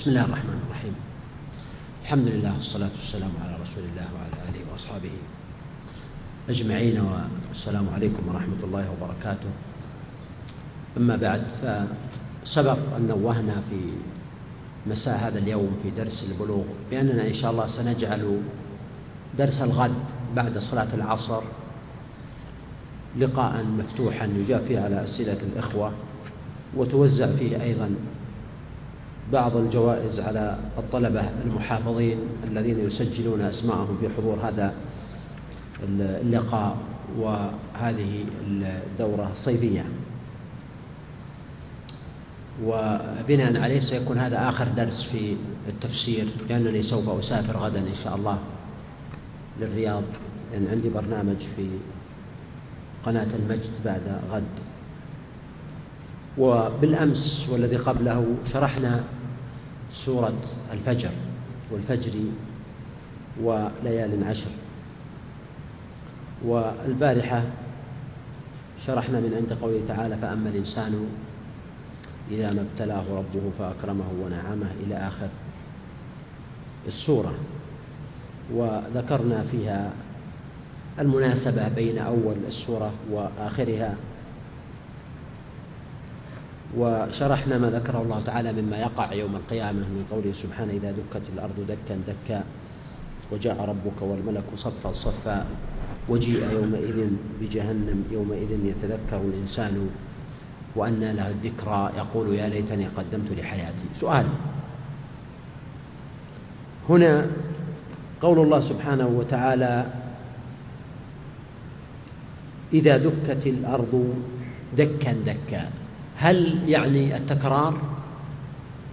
بسم الله الرحمن الرحيم الحمد لله والصلاة والسلام على رسول الله وعلى آله وأصحابه أجمعين والسلام عليكم ورحمة الله وبركاته أما بعد فسبق أن نوهنا في مساء هذا اليوم في درس البلوغ بأننا إن شاء الله سنجعل درس الغد بعد صلاة العصر لقاء مفتوحا يجاب فيه على أسئلة الإخوة وتوزع فيه أيضا بعض الجوائز على الطلبة المحافظين الذين يسجلون أسماءهم في حضور هذا اللقاء وهذه الدورة الصيفية. وبناء عليه سيكون هذا آخر درس في التفسير لأنني سوف أسافر غدا إن شاء الله للرياض. لأن عندي برنامج في قناة المجد بعد غد. وبالأمس والذي قبله شرحنا سورة الفجر والفجر وليال عشر. والبارحة شرحنا من عند قوله تعالى فأما الإنسان إذا ما ابتلاه ربه فأكرمه ونعمه إلى آخر السورة. وذكرنا فيها المناسبة بين أول السورة وآخرها. وشرحنا ما ذكره الله تعالى مما يقع يوم القيامة من قوله سبحانه إذا دكت الأرض دكا دكا وجاء ربك والملك صفا صفا وجيء يومئذ بجهنم يومئذ يتذكر الإنسان وأنى له الذكرى يقول يا ليتني قدمت لحياتي. سؤال. هنا قول الله سبحانه وتعالى إذا دكت الأرض دكا دكا. هل يعني التكرار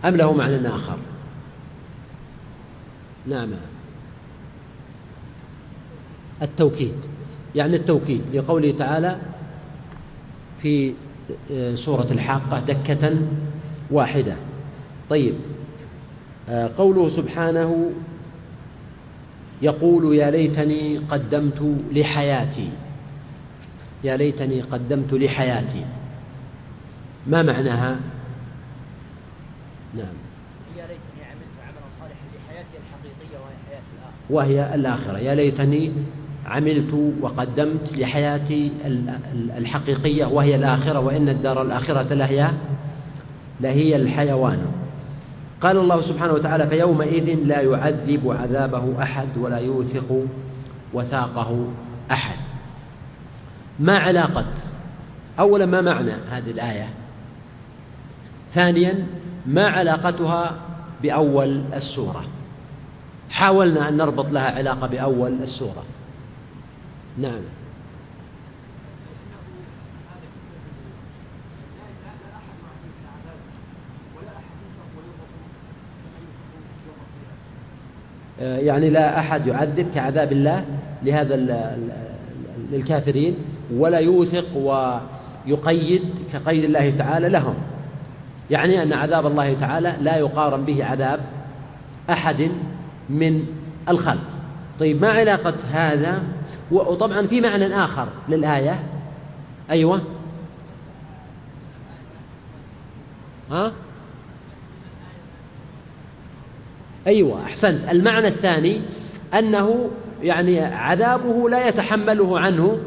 أم له معنى آخر؟ نعم. التوكيد يعني التوكيد لقوله تعالى في آه، سورة الحاقة دكة واحدة. طيب آه، قوله سبحانه يقول يا ليتني قدمت لحياتي يا ليتني قدمت لحياتي. ما معناها؟ نعم. يا ليتني عملت عملا صالحا لحياتي الحقيقية وهي حياة الآخرة. وهي الآخرة. يا ليتني عملت وقدمت لحياتي الحقيقية وهي الآخرة وإن الدار الآخرة لهي لهي الحيوان. قال الله سبحانه وتعالى فيومئذ لا يعذب عذابه أحد ولا يوثق وثاقه أحد. ما علاقة؟ أولا ما معنى هذه الآية؟ ثانيا ما علاقتها بأول السورة. حاولنا أن نربط لها علاقة بأول السورة. نعم. يعني لا أحد يعذب كعذاب الله لهذا للكافرين ولا يوثق ويقيد كقيد الله تعالى لهم. يعني أن عذاب الله تعالى لا يقارن به عذاب أحد من الخلق. طيب ما علاقة هذا؟ وطبعا في معنى آخر للآية. أيوة. ها؟ أيوة أحسنت. المعنى الثاني أنه يعني عذابه لا يتحمله عنه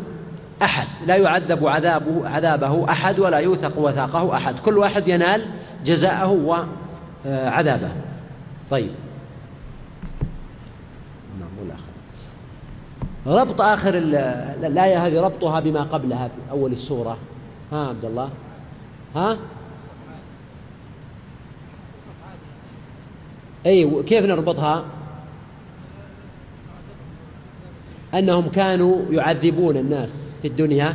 أحد. لا يعذب عذابه عذابه أحد ولا يوثق وثاقه أحد. كل واحد ينال جزاءه وعذابه. طيب. ربط آخر الآية هذه ربطها بما قبلها في أول السورة. ها عبد الله. ها؟ أي كيف نربطها؟ أنهم كانوا يعذبون الناس. في الدنيا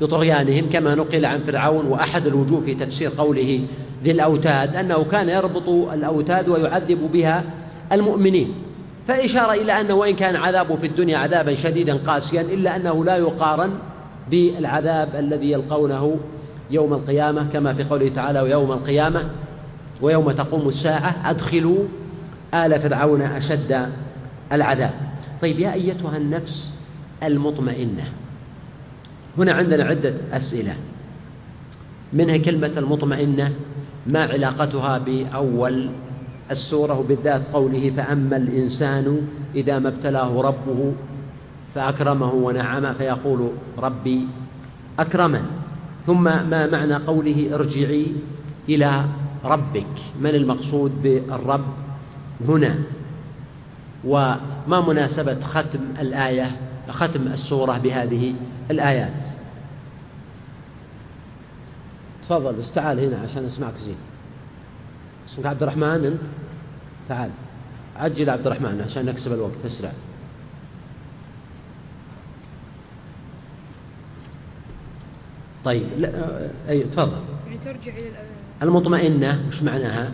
بطغيانهم كما نقل عن فرعون وأحد الوجوه في تفسير قوله ذي الأوتاد أنه كان يربط الأوتاد ويعذب بها المؤمنين. فإشارة إلى أنه وإن كان عذابه في الدنيا عذابا شديدا قاسيا إلا أنه لا يقارن بالعذاب الذي يلقونه يوم القيامة كما في قوله تعالى ويوم القيامة ويوم تقوم الساعة أدخلوا آل فرعون أشد العذاب. طيب يا أيتها النفس المطمئنة هنا عندنا عدة أسئلة. منها كلمة المطمئنة ما علاقتها بأول السورة وبالذات قوله فأما الإنسان إذا ما ابتلاه ربه فأكرمه ونعمه فيقول ربي أكرمن. ثم ما معنى قوله ارجعي إلى ربك؟ من المقصود بالرب هنا؟ وما مناسبة ختم الآية ختم السورة بهذه الآيات. تفضل بس تعال هنا عشان أسمعك زين. اسمك عبد الرحمن أنت؟ تعال. عجل عبد الرحمن عشان نكسب الوقت. أسرع. طيب لا أي تفضل. يعني ترجع إلى المطمئنة وش معناها؟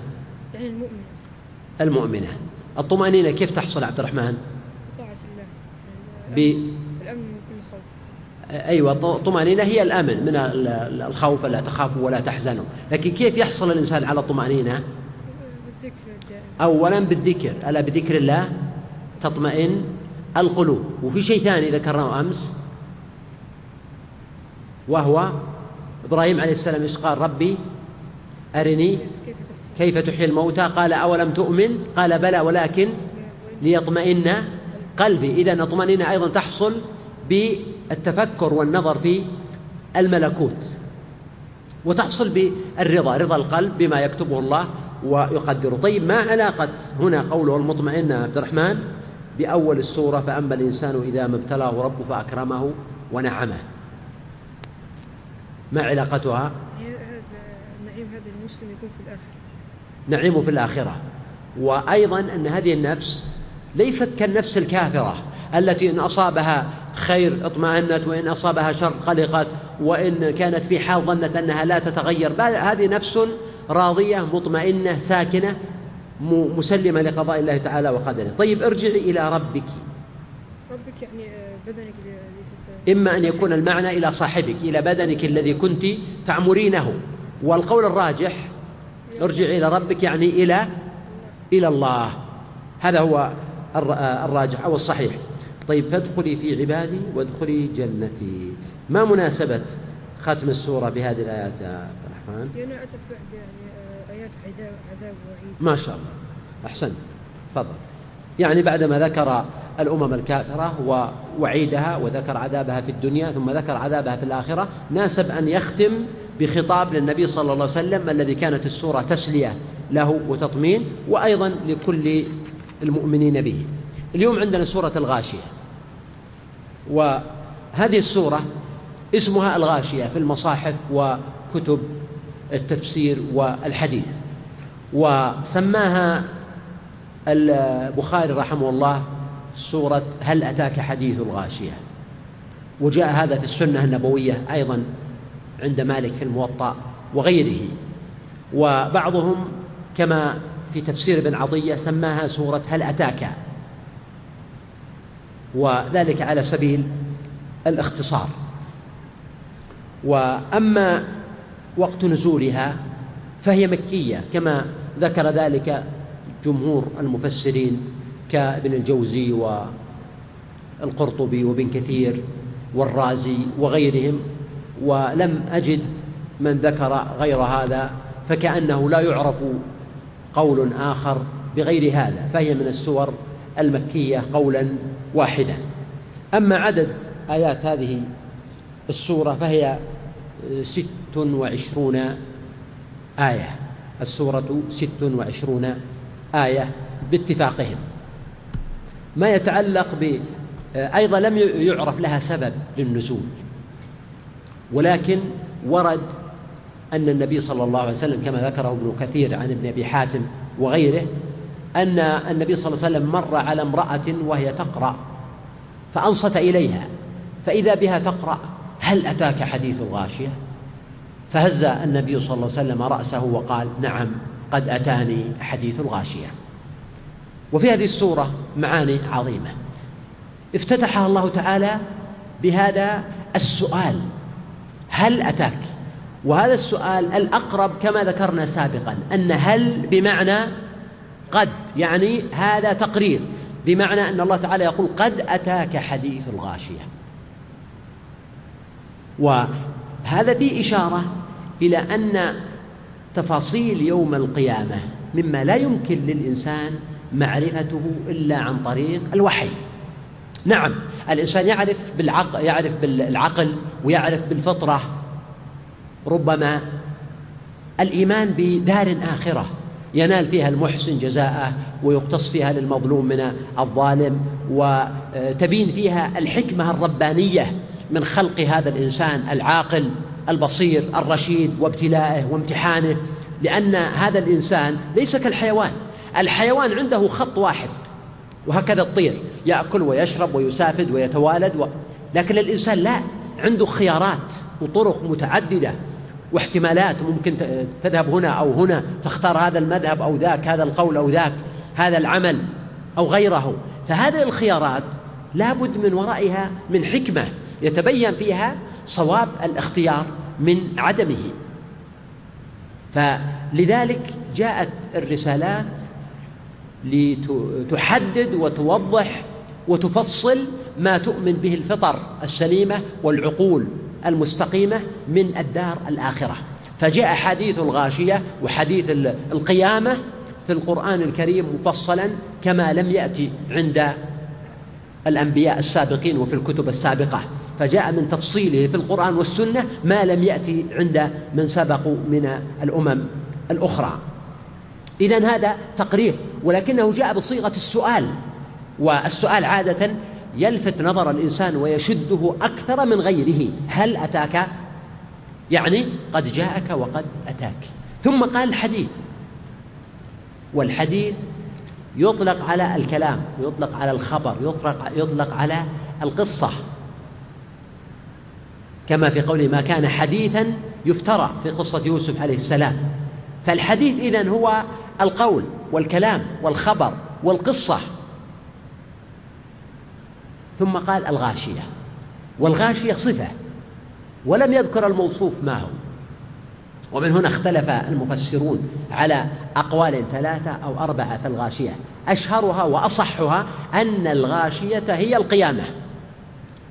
يعني المؤمنة. المؤمنة. الطمأنينة كيف تحصل عبد الرحمن؟ بطاعة الله. ب الأمن أيوه الطمانينه هي الأمن من ال- الخوف لا تخافوا ولا تحزنوا. لكن كيف يحصل الإنسان على الدائم اولا بالذكر. ألا بذكر الله؟ تطمئن القلوب. وفي شيء ثاني ذكرناه أمس. وهو إبراهيم عليه السلام إيش قال؟ ربي أرني كيف تحيي الموتى. قال أولم تؤمن؟ قال بلى ولكن ليطمئن قلبي. اذا الطمأنينة أيضا تحصل بالتفكر والنظر في الملكوت وتحصل بالرضا رضا القلب بما يكتبه الله ويقدره. طيب ما علاقة هنا قوله المطمئنة عبد الرحمن بأول السورة فأما الإنسان إذا ما ابتلاه ربه فأكرمه ونعمه؟ ما علاقتها؟ يعني هذا المسلم يكون في الآخرة. نعيم في الآخرة. وأيضا أن هذه النفس ليست كالنفس الكافرة. التي إن أصابها خير اطمأنت وإن أصابها شر قلقت وإن كانت في حال ظنت أنها لا تتغير. بل هذه نفس راضية مطمئنة ساكنة مسلمة لقضاء الله تعالى وقدره. طيب ارجعي إلى ربك. ربك يعني آه، بدنك إما أن يكون المعنى إلى صاحبك إلى بدنك الذي كنت تعمرينه والقول الراجح ارجع إلى ربك يعني إلى إلى الله. هذا هو آه، الراجح أو الصحيح. طيب فادخلي في عبادي وادخلي جنتي. ما مناسبة ختم السورة بهذه الآيات يا عبد الرحمن؟ لأنها أتت بعد يعني آه، آيات عذاب عذاب وعيد. ما شاء الله. أحسنت. تفضل. يعني بعدما ذكر الأمم الكافرة ووعيدها وذكر عذابها في الدنيا ثم ذكر عذابها في الآخرة ناسب أن يختم بخطاب للنبي صلى الله عليه وسلم الذي كانت السورة تسلية له وتطمين وأيضا لكل المؤمنين به. اليوم عندنا سورة الغاشية. وهذه السورة اسمها الغاشية في المصاحف وكتب التفسير والحديث. وسماها البخاري رحمه الله سورة هل أتاك حديث الغاشية؟ وجاء هذا في السنة النبوية أيضا عند مالك في الموطأ وغيره. وبعضهم كما في تفسير ابن عطية سماها سورة هل أتاك وذلك على سبيل الاختصار. وأما وقت نزولها فهي مكية كما ذكر ذلك جمهور المفسرين كابن الجوزي والقرطبي وابن كثير والرازي وغيرهم. ولم أجد من ذكر غير هذا فكأنه لا يعرف قول آخر بغير هذا فهي من السور المكية قولا واحدا أما عدد آيات هذه السورة فهي ست وعشرون آية. السورة ست وعشرون آية باتفاقهم. ما يتعلق ب أيضا لم يعرف لها سبب للنزول. ولكن ورد أن النبي صلى الله عليه وسلم كما ذكره ابن كثير عن ابن أبي حاتم وغيره أن النبي صلى الله عليه وسلم مر على امرأة وهي تقرأ فأنصت إليها فإذا بها تقرأ هل أتاك حديث الغاشية؟ فهز النبي صلى الله عليه وسلم رأسه وقال نعم قد أتاني حديث الغاشية. وفي هذه السورة معاني عظيمة. افتتحها الله تعالى بهذا السؤال هل أتاك؟ وهذا السؤال الأقرب كما ذكرنا سابقا أن هل بمعنى قد يعني هذا تقرير بمعنى أن الله تعالى يقول قد أتاك حديث الغاشية. وهذا فيه إشارة إلى أن تفاصيل يوم القيامة مما لا يمكن للإنسان معرفته إلا عن طريق الوحي. نعم الإنسان يعرف بالعقل يعرف بالعقل ويعرف بالفطرة ربما الإيمان بدار آخرة. ينال فيها المحسن جزاءه ويقتص فيها للمظلوم من الظالم وتبين فيها الحكمة الربانية من خلق هذا الإنسان العاقل البصير الرشيد وابتلائه وامتحانه لأن هذا الإنسان ليس كالحيوان. الحيوان عنده خط واحد وهكذا الطير يأكل ويشرب ويسافد ويتوالد و... لكن الإنسان لا عنده خيارات وطرق متعددة واحتمالات ممكن تذهب هنا أو هنا تختار هذا المذهب أو ذاك هذا القول أو ذاك هذا العمل أو غيره. فهذه الخيارات لابد من ورائها من حكمة يتبين فيها صواب الاختيار من عدمه. فلذلك جاءت الرسالات لتحدد وتوضح وتفصل ما تؤمن به الفطر السليمة والعقول. المستقيمة من الدار الآخرة. فجاء حديث الغاشية وحديث القيامة في القرآن الكريم مفصلا كما لم يأتي عند الأنبياء السابقين وفي الكتب السابقة. فجاء من تفصيله في القرآن والسنة ما لم يأتي عند من سبقوا من الأمم الأخرى. اذا هذا تقرير ولكنه جاء بصيغة السؤال والسؤال عادة يلفت نظر الإنسان ويشده أكثر من غيره. هل أتاك؟ يعني قد جاءك وقد أتاك. ثم قال الحديث. والحديث يطلق على الكلام يطلق على الخبر يطلق يطلق على القصة. كما في قوله ما كان حديثا يفترى في قصة يوسف عليه السلام. فالحديث إذن هو القول والكلام والخبر والقصة. ثم قال الغاشية. والغاشية صفة ولم يذكر الموصوف ما هو. ومن هنا اختلف المفسرون على أقوال ثلاثة أو أربعة في الغاشية. أشهرها وأصحها أن الغاشية هي القيامة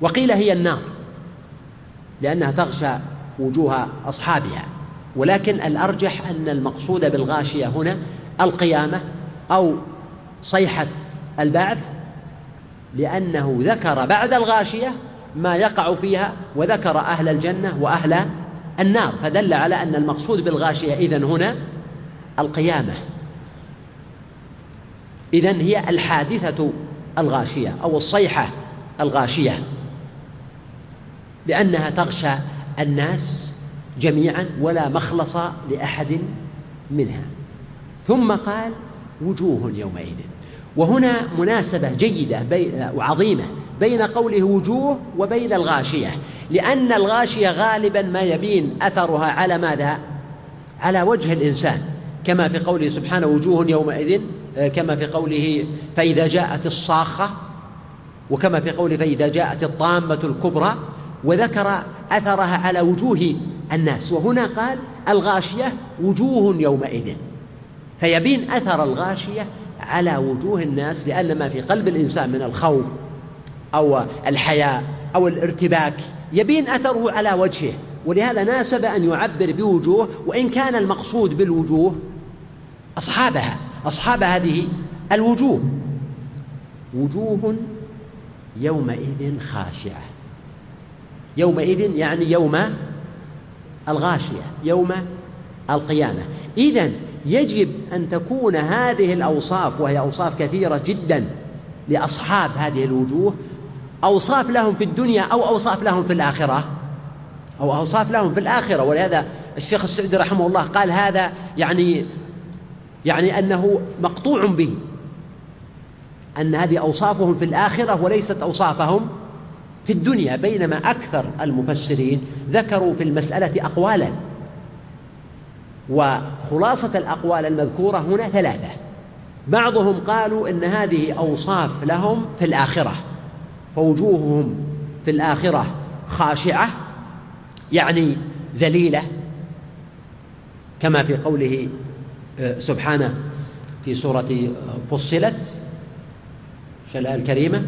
وقيل هي النار لأنها تغشى وجوه أصحابها. ولكن الأرجح أن المقصود بالغاشية هنا القيامة أو صيحة البعث لأنه ذكر بعد الغاشية ما يقع فيها وذكر أهل الجنة وأهل النار فدل على أن المقصود بالغاشية إذن هنا القيامة. إذن هي الحادثة الغاشية أو الصيحة الغاشية لأنها تغشى الناس جميعا ولا مخلص لأحد منها. ثم قال وجوه يومئذ. وهنا مناسبة جيدة وعظيمة بين قوله وجوه وبين الغاشية لأن الغاشية غالبا ما يبين أثرها على ماذا؟ على وجه الإنسان كما في قوله سبحانه وجوه يومئذ كما في قوله فإذا جاءت الصاخة وكما في قوله فإذا جاءت الطامة الكبرى وذكر أثرها على وجوه الناس وهنا قال الغاشية وجوه يومئذ فيبين أثر الغاشية على وجوه الناس لأن ما في قلب الإنسان من الخوف أو الحياء أو الارتباك يبين أثره على وجهه ولهذا ناسب أن يعبر بوجوه وإن كان المقصود بالوجوه أصحابها أصحاب هذه الوجوه. وجوه يومئذ خاشعة. يومئذ يعني يوم الغاشية يوم القيامة. إذا يجب أن تكون هذه الأوصاف وهي أوصاف كثيرة جدا لأصحاب هذه الوجوه أوصاف لهم في الدنيا أو أوصاف لهم في الآخرة أو أوصاف لهم في الآخرة. ولهذا الشيخ السعدي رحمه الله قال هذا يعني يعني أنه مقطوع به أن هذه أوصافهم في الآخرة وليست أوصافهم في الدنيا بينما أكثر المفسرين ذكروا في المسألة أقوالا. وخلاصة الأقوال المذكورة هنا ثلاثة. بعضهم قالوا إن هذه أوصاف لهم في الآخرة فوجوههم في الآخرة خاشعة يعني ذليلة كما في قوله آه، سبحانه في سورة فصلت الآية الكريمة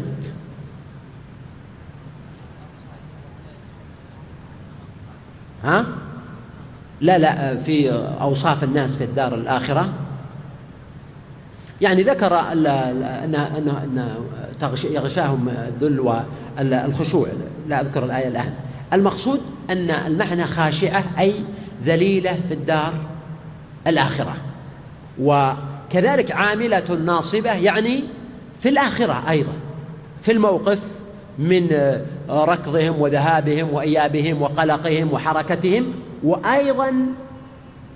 ها؟ لا لا في أوصاف الناس في الدار الآخرة. يعني ذكر أن أن يغشاهم الذل والخشوع لا أذكر الآية الآن. المقصود أن المعنى خاشعة أي ذليلة في الدار الآخرة. وكذلك عاملة ناصبة يعني في الآخرة أيضا. في الموقف من ركضهم وذهابهم وإيابهم وقلقهم وحركتهم وأيضا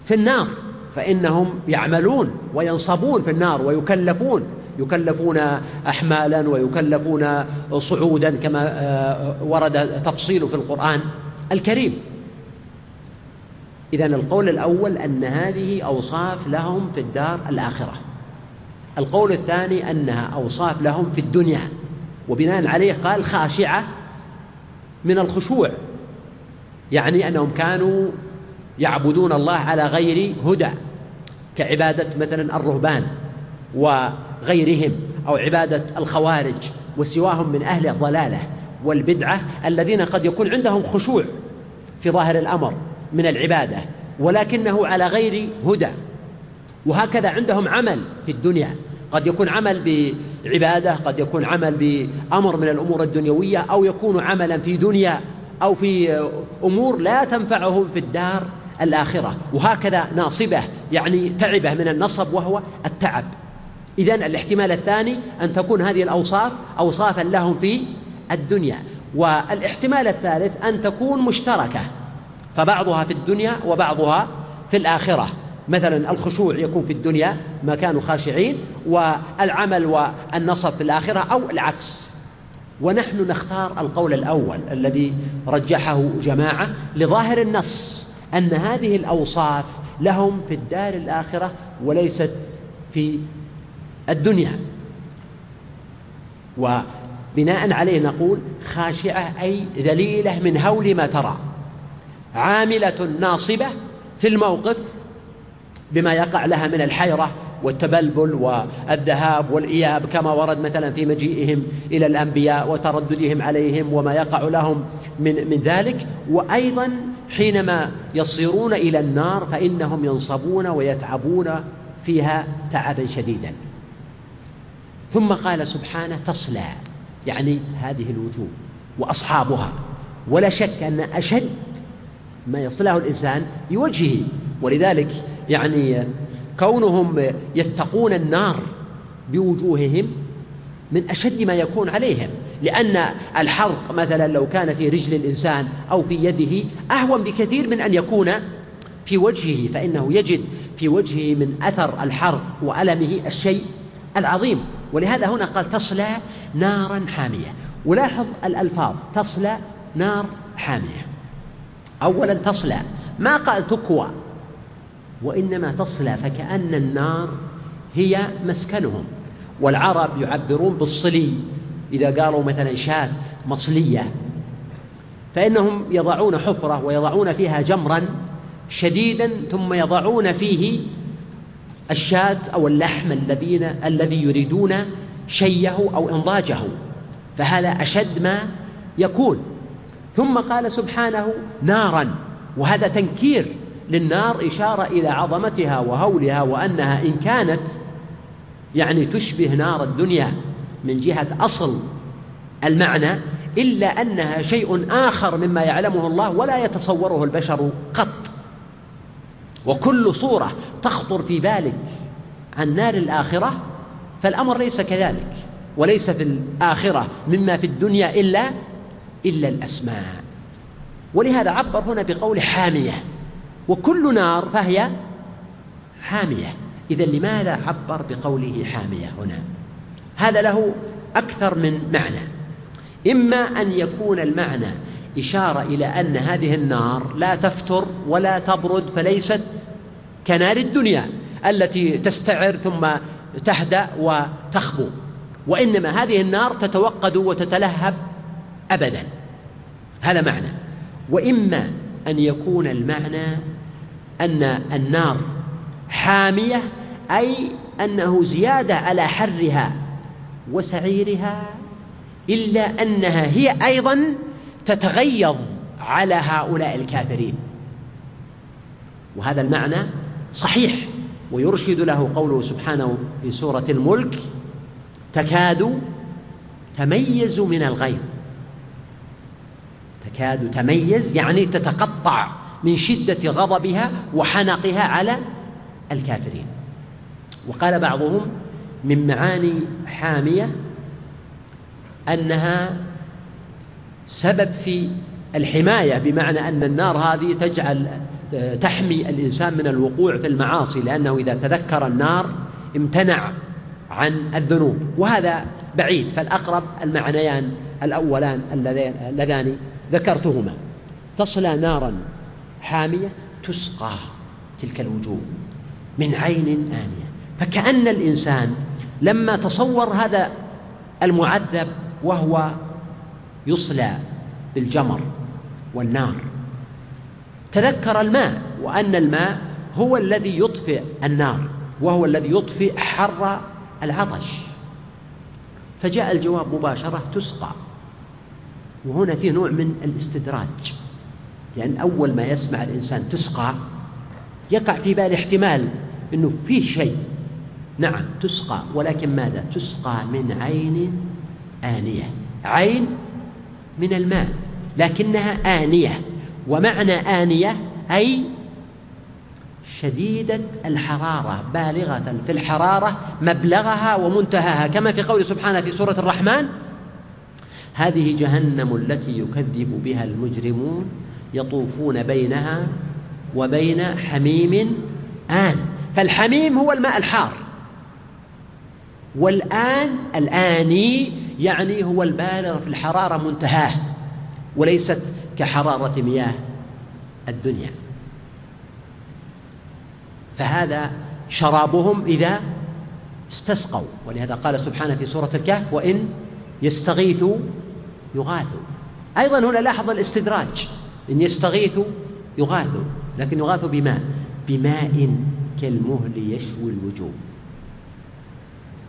في النار فإنهم يعملون وينصبون في النار ويكلفون يكلفون أحمالا ويكلفون صعودا كما آه، ورد تفصيل في القرآن الكريم. إذن القول الأول أن هذه أوصاف لهم في الدار الآخرة. القول الثاني أنها أوصاف لهم في الدنيا. وبناء عليه قال خاشعة من الخشوع. يعني أنهم كانوا يعبدون الله على غير هدى كعبادة مثلا الرهبان وغيرهم أو عبادة الخوارج وسواهم من أهل الضلالة والبدعة الذين قد يكون عندهم خشوع في ظاهر الأمر من العبادة ولكنه على غير هدى. وهكذا عندهم عمل في الدنيا. قد يكون عمل بعبادة قد يكون عمل بأمر من الأمور الدنيوية أو يكون عملا في دنيا. أو في أمور لا تنفعهم في الدار الآخرة وهكذا ناصبة يعني تعبه من النصب وهو التعب. إذن الاحتمال الثاني أن تكون هذه الأوصاف أوصافا لهم في الدنيا. والاحتمال الثالث أن تكون مشتركة فبعضها في الدنيا وبعضها في الآخرة. مثلا الخشوع يكون في الدنيا ما كانوا خاشعين والعمل والنصب في الآخرة أو العكس. ونحن نختار القول الأول الذي رجحه جماعة لظاهر النص أن هذه الأوصاف لهم في الدار الآخرة وليست في الدنيا. وبناء عليه نقول خاشعة أي ذليلة من هول ما ترى. عاملة ناصبة في الموقف بما يقع لها من الحيرة والتبلبل والذهاب والإياب كما ورد مثلا في مجيئهم إلى الأنبياء وترددهم عليهم وما يقع لهم من, من ذلك. وأيضا حينما يصيرون إلى النار فإنهم ينصبون ويتعبون فيها تعبا شديدا. ثم قال سبحانه تصلى يعني هذه الوجوه وأصحابها. ولا شك أن أشد ما يصله الإنسان بوجهه ولذلك يعني كونهم يتقون النار بوجوههم من أشد ما يكون عليهم لأن الحرق مثلا لو كان في رجل الإنسان أو في يده أهون بكثير من أن يكون في وجهه فإنه يجد في وجهه من أثر الحرق وألمه الشيء العظيم. ولهذا هنا قال تصلى نارا حامية. ولاحظ الألفاظ تصلى نار حامية. أولا تصلى ما قال تكوى وإنما تصلى فكأن النار هي مسكنهم. والعرب يعبرون بالصلي إذا قالوا مثلا شاة مصلية فإنهم يضعون حفرة ويضعون فيها جمرا شديدا ثم يضعون فيه الشاة أو اللحم الذين الذي يريدون شيه أو إنضاجه. فهذا أشد ما يكون. ثم قال سبحانه نارا وهذا تنكير. للنار إشارة إلى عظمتها وهولها وأنها إن كانت يعني تشبه نار الدنيا من جهة أصل المعنى إلا أنها شيء آخر مما يعلمه الله ولا يتصوره البشر قط. وكل صورة تخطر في بالك عن نار الآخرة فالأمر ليس كذلك وليس في الآخرة مما في الدنيا إلا إلا الأسماء. ولهذا عبر هنا بقول حامية. وكل نار فهي حامية. إذا لماذا عبر بقوله حامية هنا؟ هذا له أكثر من معنى. إما أن يكون المعنى إشارة إلى أن هذه النار لا تفتر ولا تبرد فليست كنار الدنيا التي تستعر ثم تهدأ وتخبو. وإنما هذه النار تتوقد وتتلهب أبدا. هذا معنى. وإما أن يكون المعنى أن النار حامية أي أنه زيادة على حرها وسعيرها إلا أنها هي أيضا تتغيظ على هؤلاء الكافرين. وهذا المعنى صحيح ويرشد له قوله سبحانه في سورة الملك تكاد تميز من الغيظ. تكاد تميز يعني تتقطع من شدة غضبها وحنقها على الكافرين. وقال بعضهم من معاني حامية أنها سبب في الحماية بمعنى أن النار هذه تجعل تحمي الإنسان من الوقوع في المعاصي لأنه إذا تذكر النار امتنع عن الذنوب. وهذا بعيد فالأقرب المعنيان الأولان اللذان ذكرتهما. تصلى نارا حامية تسقى تلك الوجوه من عين آنية. فكأن الإنسان لما تصور هذا المعذب وهو يصلى بالجمر والنار تذكر الماء وأن الماء هو الذي يطفئ النار وهو الذي يطفئ حر العطش. فجاء الجواب مباشرة تسقى. وهنا فيه نوع من الاستدراج. لأن أول ما يسمع الإنسان تسقى يقع في بال احتمال أنه فيه شيء. نعم تسقى. ولكن ماذا؟ تسقى من عين آنية. عين من الماء لكنها آنية. ومعنى آنية أي شديدة الحرارة بالغة في الحرارة مبلغها ومنتهاها. كما في قول سبحانه في سورة الرحمن هذه جهنم التي يكذب بها المجرمون يطوفون بينها وبين حميم آن. فالحميم هو الماء الحار. والآن الآني يعني هو البالغ في الحرارة منتهاه وليست كحرارة مياه الدنيا. فهذا شرابهم إذا استسقوا ولهذا قال سبحانه في سورة الكهف وإن يستغيثوا يغاثوا. أيضا هنا لاحظ الاستدراج. إن يستغيثوا يغاثوا لكن يغاثوا بماء بماء كالمهل يشوي الوجوه.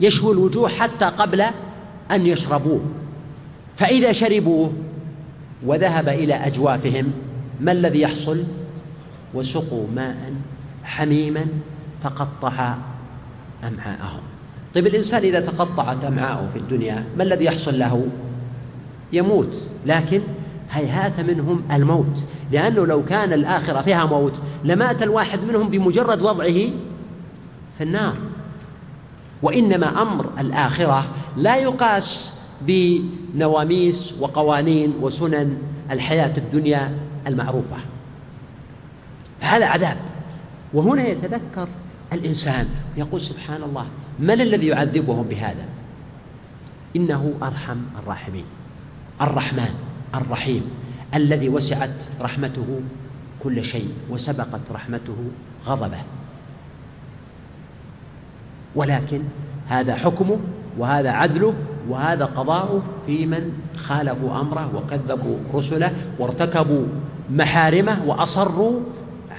يشوي الوجوه حتى قبل أن يشربوه. فإذا شربوه وذهب إلى أجوافهم ما الذي يحصل؟ وسقوا ماء حميما فقطع أمعاءهم. طيب الإنسان إذا تقطعت أمعاءه في الدنيا ما الذي يحصل له؟ يموت. لكن هيهات منهم الموت. لأنه لو كان الآخرة فيها موت لمات الواحد منهم بمجرد وضعه في النار. وإنما أمر الآخرة لا يقاس بنواميس وقوانين وسنن الحياة الدنيا المعروفة. فهذا عذاب. وهنا يتذكر الإنسان يقول سبحان الله من الذي يعذبهم بهذا؟ إنه أرحم الراحمين. الرحمن. الرحيم الذي وسعت رحمته كل شيء وسبقت رحمته غضبه. ولكن هذا حكمه وهذا عدله وهذا قضاؤه في من خالفوا أمره وكذبوا رسله وارتكبوا محارمه وأصروا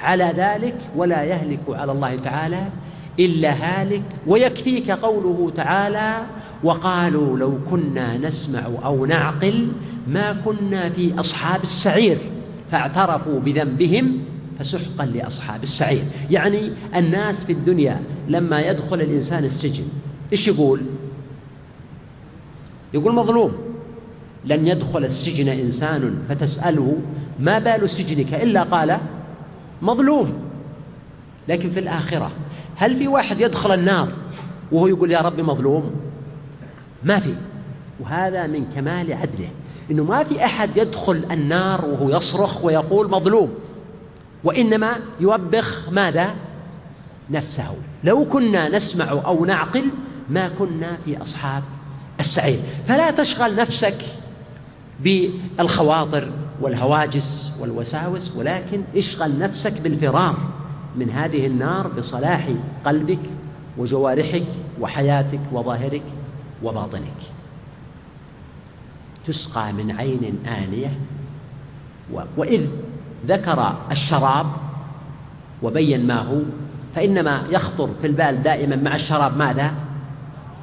على ذلك ولا يهلك على الله تعالى إلا هالك ويكفيك قوله تعالى وقالوا لو كنا نسمع أو نعقل ما كنا في أصحاب السعير فاعترفوا بذنبهم فسحقا لأصحاب السعير. يعني الناس في الدنيا لما يدخل الإنسان السجن إيش يقول؟ يقول مظلوم. لن يدخل السجن إنسان فتسأله ما بال سجنك؟ إلا قال مظلوم. لكن في الآخرة هل في واحد يدخل النار وهو يقول يا ربي مظلوم؟ ما في. وهذا من كمال عدله إنه ما في أحد يدخل النار وهو يصرخ ويقول مظلوم. وإنما يوبخ ماذا؟ نفسه. لو كنا نسمع أو نعقل ما كنا في أصحاب السعير. فلا تشغل نفسك بالخواطر والهواجس والوساوس ولكن اشغل نفسك بالفرار. من هذه النار بصلاح قلبك وجوارحك وحياتك وظاهرك وباطنك. تسقى من عين آنية وإذ ذكر الشراب وبين ما هو فإنما يخطر في البال دائما مع الشراب ماذا؟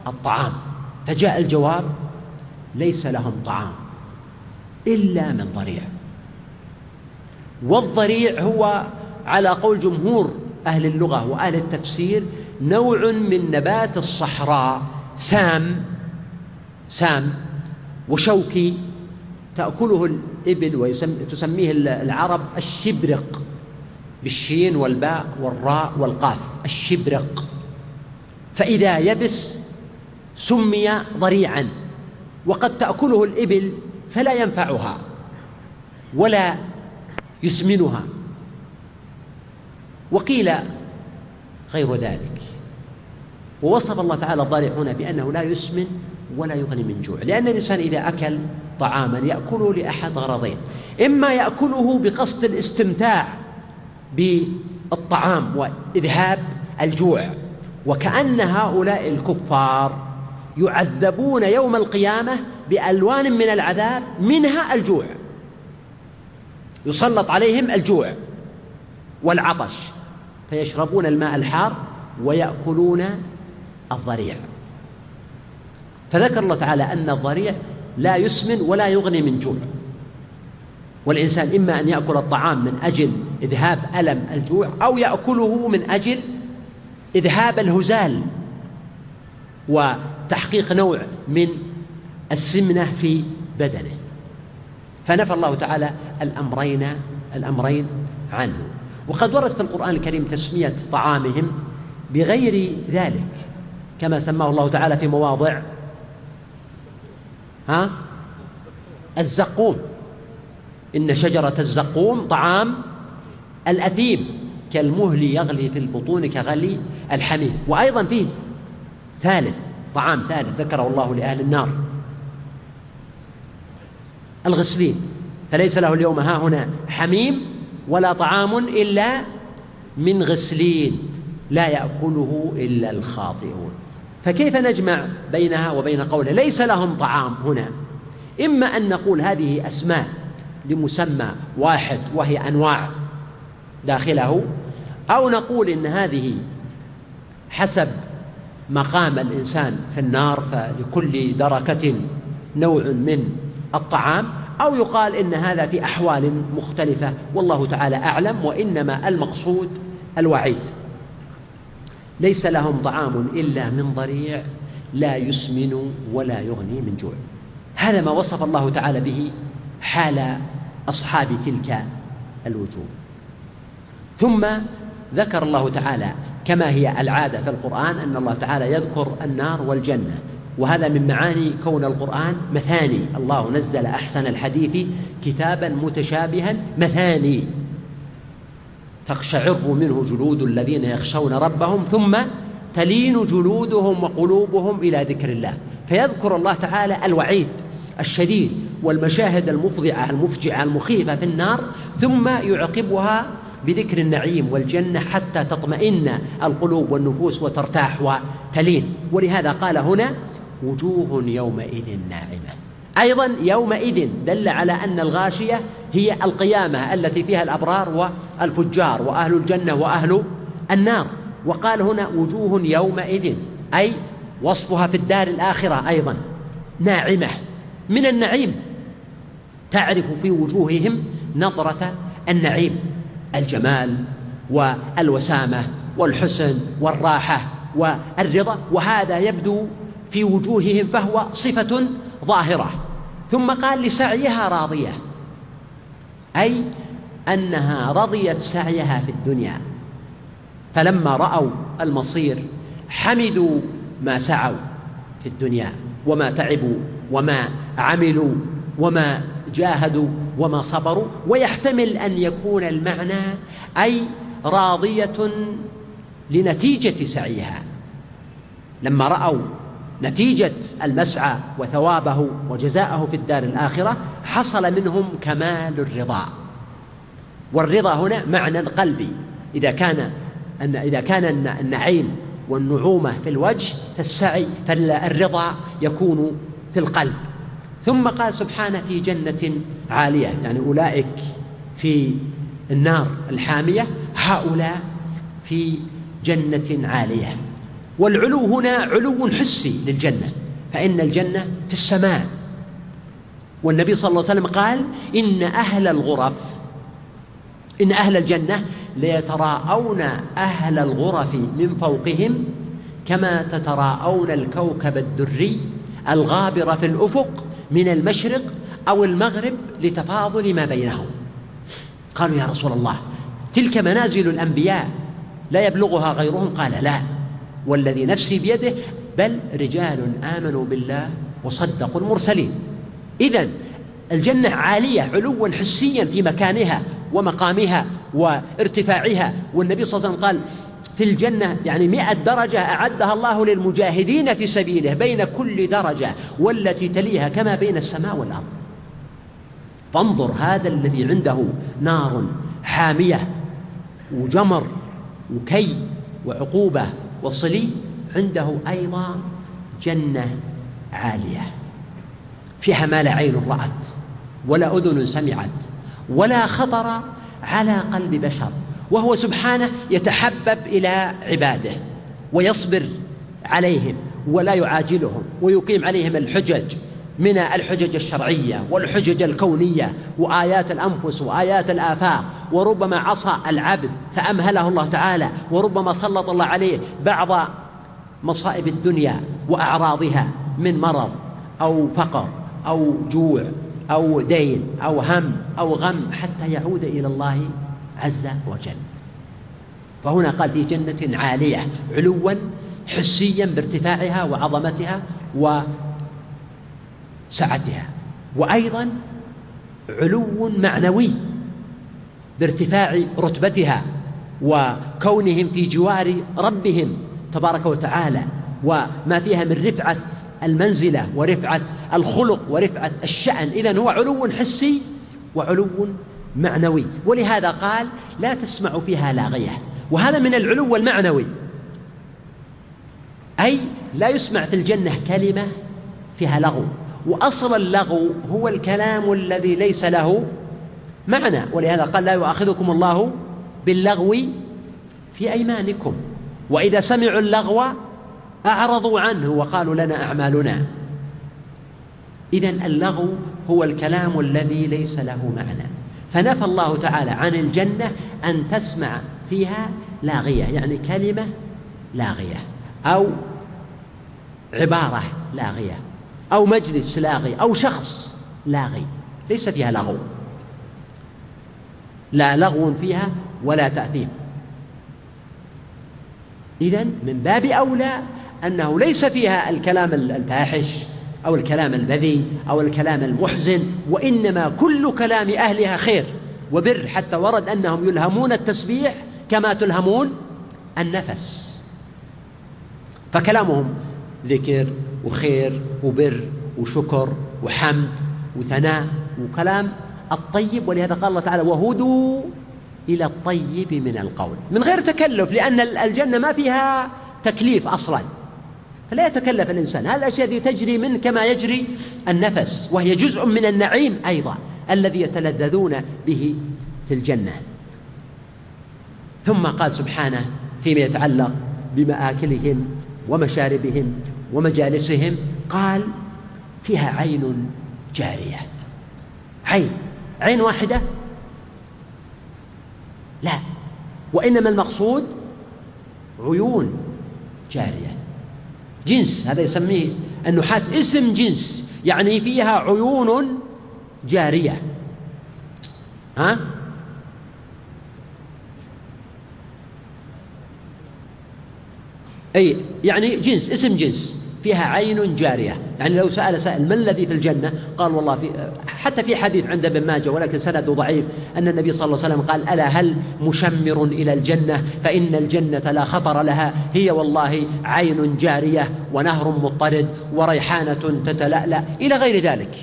الطعام. فجاء الجواب ليس لهم طعام إلا من ضريع. والضريع هو على قول جمهور أهل اللغة وأهل التفسير نوع من نبات الصحراء سام سام وشوكي تأكله الإبل وتسميه العرب الشبرق بالشين والباء والراء والقاف الشبرق. فإذا يبس سمي ضريعا وقد تأكله الإبل فلا ينفعها ولا يسمنها. وقيل غير ذلك. ووصف الله تعالى الضارع هنا بأنه لا يسمن ولا يغني من جوع لأن الإنسان إذا أكل طعاما يأكله لأحد غرضين إما يأكله بقصد الاستمتاع بالطعام وإذهاب الجوع وكأن هؤلاء الكفار يعذبون يوم القيامة بألوان من العذاب منها الجوع يسلط عليهم الجوع والعطش. فيشربون الماء الحار ويأكلون الضريع. فذكر الله تعالى أن الضريع لا يسمن ولا يغني من جوع. والإنسان إما أن يأكل الطعام من أجل إذهاب ألم الجوع أو يأكله من أجل إذهاب الهزال وتحقيق نوع من السمنة في بدنه. فنفى الله تعالى الأمرين الأمرين عنه. وقد ورد في القرآن الكريم تسمية طعامهم بغير ذلك كما سماه الله تعالى في مواضع ها؟ الزقوم. إن شجرة الزقوم طعام الأثيم كالمهل يغلي في البطون كغلي الحميم. وأيضا فيه ثالث طعام ثالث ذكره الله لأهل النار. الغسلين. فليس له اليوم ها هنا حميم ولا طعام إلا من غسلين لا يأكله إلا الخاطئون. فكيف نجمع بينها وبين قوله ليس لهم طعام هنا؟ إما أن نقول هذه أسماء لمسمى واحد وهي أنواع داخله أو نقول إن هذه حسب مقام الإنسان في النار فلكل دركة نوع من الطعام أو يقال إن هذا في أحوال مختلفة. والله تعالى أعلم وإنما المقصود الوعيد. ليس لهم طعام إلا من ضريع لا يسمن ولا يغني من جوع. هذا ما وصف الله تعالى به حال أصحاب تلك الوجوه. ثم ذكر الله تعالى كما هي العادة في القرآن أن الله تعالى يذكر النار والجنة. وهذا من معاني كون القرآن مثاني. الله نزل أحسن الحديث كتابا متشابها مثاني. تقشعر منه جلود الذين يخشون ربهم ثم تلين جلودهم وقلوبهم إلى ذكر الله. فيذكر الله تعالى الوعيد الشديد والمشاهد المفضعة المفجعة المخيفة في النار ثم يعقبها بذكر النعيم والجنة حتى تطمئن القلوب والنفوس وترتاح وتلين. ولهذا قال هنا وجوه يومئذ ناعمة. أيضا يومئذ دل على أن الغاشية هي القيامة التي فيها الأبرار والفجار وأهل الجنة وأهل النار. وقال هنا وجوه يومئذ أي وصفها في الدار الآخرة أيضا ناعمة. من النعيم. تعرف في وجوههم نظرة النعيم الجمال والوسامة والحسن والراحة والرضا وهذا يبدو في وجوههم فهو صفة ظاهرة. ثم قال لسعيها راضية. أي أنها رضيت سعيها في الدنيا. فلما رأوا المصير حمدوا ما سعوا في الدنيا وما تعبوا وما عملوا وما جاهدوا وما صبروا. ويحتمل أن يكون المعنى أي راضية لنتيجة سعيها. لما رأوا نتيجة المسعى وثوابه وجزاءه في الدار الآخرة حصل منهم كمال الرضا. والرضا هنا معنى قلبي. إذا كان أن إذا كان النعيم والنعومة في الوجه فالسعي فالرضا يكون في القلب. ثم قال سبحانه في جنة عالية يعني أولئك في النار الحامية هؤلاء في جنة عالية. والعلو هنا علو حسي للجنة فإن الجنة في السماء. والنبي صلى الله عليه وسلم قال إن أهل الغرف إن أهل الجنة ليتراءون أهل الغرف من فوقهم كما تتراءون الكوكب الدري الغابر في الأفق من المشرق أو المغرب لتفاضل ما بينهم. قالوا يا رسول الله تلك منازل الأنبياء لا يبلغها غيرهم؟ قال لا. والذي نفسي بيده بل رجال آمنوا بالله وصدقوا المرسلين. إذا الجنة عالية علوا حسيا في مكانها ومقامها وارتفاعها. والنبي صلى الله عليه وسلم قال في الجنة يعني مئة درجة أعدها الله للمجاهدين في سبيله بين كل درجة والتي تليها كما بين السماء والأرض. فانظر هذا الذي عنده نار حامية وجمر وكي وعقوبة وصلي عنده أيضا جنة عالية فيها ما لا عين رأت ولا أذن سمعت ولا خطر على قلب بشر وهو سبحانه يتحبب إلى عباده ويصبر عليهم ولا يعاجلهم ويقيم عليهم الحجج من الحجج الشرعية والحجج الكونية وآيات الأنفس وآيات الآفاق وربما عصى العبد فأمهله الله تعالى وربما سلط الله عليه بعض مصائب الدنيا وأعراضها من مرض أو فقر أو جوع أو دين أو هم أو غم حتى يعود إلى الله عز وجل. فهنا قال في جنة عالية علوا حسيا بارتفاعها وعظمتها وسعتها وأيضا علو معنوي بارتفاع رتبتها وكونهم في جوار ربهم تبارك وتعالى وما فيها من رفعة المنزلة ورفعة الخلق ورفعة الشأن. إذا هو علو حسي وعلو معنوي. ولهذا قال لا تسمع فيها لاغية. وهذا من العلو المعنوي. أي لا يسمع في الجنة كلمة فيها لغو. وأصل اللغو هو الكلام الذي ليس له معنى ولهذا قال لا يؤاخذكم الله باللغو في أيمانكم وإذا سمعوا اللغو أعرضوا عنه وقالوا لنا أعمالنا. إذا اللغو هو الكلام الذي ليس له معنى. فنفى الله تعالى عن الجنة أن تسمع فيها لاغية يعني كلمة لاغية أو عبارة لاغية. أو مجلس لاغي أو شخص لاغي ليس فيها لغو. لا لغو فيها ولا تأثيم. إذا من باب أولى أنه ليس فيها الكلام الفاحش أو الكلام البذي أو الكلام المحزن وإنما كل كلام أهلها خير وبر حتى ورد أنهم يلهمون التسبيح كما تلهمون النفس. فكلامهم ذكر وخير وبر وشكر وحمد وثناء وكلام الطيب ولهذا قال الله تعالى وهدوا إلى الطيب من القول. من غير تكلف لأن الجنة ما فيها تكليف أصلا. فلا يتكلف الإنسان. هذه الأشياء دي تجري من كما يجري النفس وهي جزء من النعيم أيضا الذي يتلذذون به في الجنة. ثم قال سبحانه فيما يتعلق بمآكلهم ومشاربهم ومجالسهم قال فيها عين جارية. عين. عين واحدة؟ لا. وإنما المقصود عيون جارية. جنس هذا يسميه النحاة اسم جنس يعني فيها عيون جارية. ها؟ أي يعني جنس اسم جنس. فيها عين جارية. يعني لو سأل سائل ما الذي في الجنة؟ قال والله في حتى في حديث عند ابن ماجه ولكن سنده ضعيف أن النبي صلى الله عليه وسلم قال ألا هل مشمر إلى الجنة؟ فإن الجنة لا خطر لها. هي والله عين جارية ونهر مضطرد وريحانة تتلألأ إلى غير ذلك.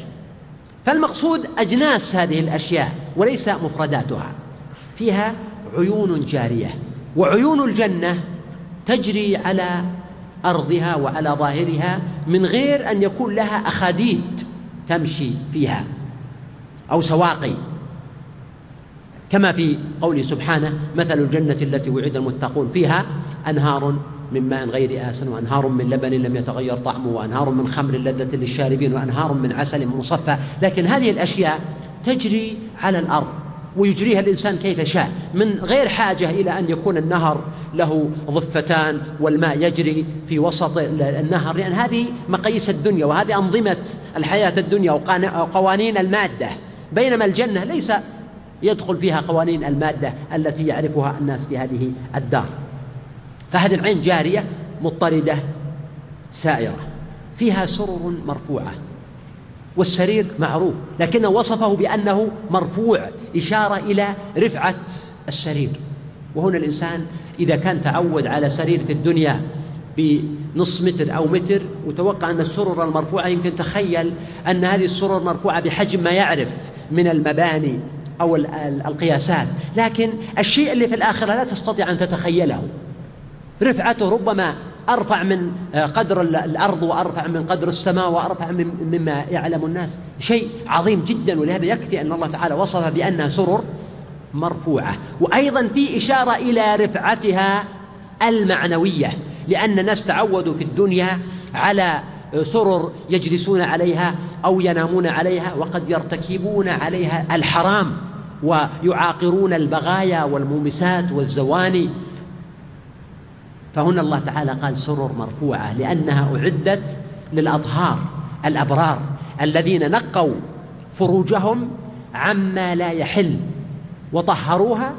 فالمقصود أجناس هذه الأشياء وليس مفرداتها. فيها عيون جارية. وعيون الجنة تجري على أرضها وعلى ظاهرها من غير أن يكون لها أخاديد تمشي فيها أو سواقي. كما في قوله سبحانه مثل الجنة التي وعد المتقون فيها أنهار من ماء غير آسن وأنهار من لبن لم يتغير طعمه وأنهار من خمر لذة للشاربين وأنهار من عسل مصفى. لكن هذه الأشياء تجري على الأرض. ويجريها الإنسان كيف شاء من غير حاجة إلى أن يكون النهر له ضفتان والماء يجري في وسط النهر لأن هذه مقاييس الدنيا وهذه أنظمة الحياة الدنيا وقوانين المادة. بينما الجنة ليس يدخل فيها قوانين المادة التي يعرفها الناس في هذه الدار. فهذه العين جارية مضطردة سائرة فيها سرر مرفوعة. والسرير معروف لكنه وصفه بأنه مرفوع إشارة إلى رفعة السرير. وهنا الإنسان إذا كان تعود على سرير في الدنيا بنصف متر أو متر وتوقع أن السرر المرفوعة يمكن تخيل أن هذه السرر مرفوعة بحجم ما يعرف من المباني أو القياسات. لكن الشيء اللي في الآخرة لا تستطيع أن تتخيله. رفعته ربما أرفع من آه، قدر الأرض وأرفع من قدر السماء وأرفع مما يعلم الناس. شيء عظيم جدا ولهذا يكفي أن الله تعالى وصف بأنها سرر مرفوعة. وأيضا في إشارة إلى رفعتها المعنوية لأن الناس تعودوا في الدنيا على سرر يجلسون عليها أو ينامون عليها وقد يرتكبون عليها الحرام ويعاقرون البغايا والمومسات والزواني. فهنا الله تعالى قال سرر مرفوعة لأنها أعدت للأطهار الأبرار الذين نقوا فروجهم عما لا يحل وطهروها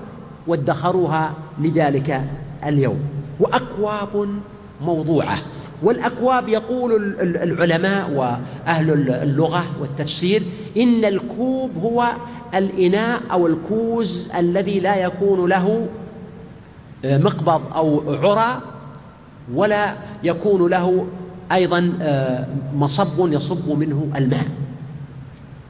وادخروها لذلك اليوم. وأكواب موضوعة والأكواب يقول العلماء وأهل اللغة والتفسير إن الكوب هو الإناء أو الكوز الذي لا يكون له مقبض أو عرى ولا يكون له أيضا آه، مصب يصب منه الماء.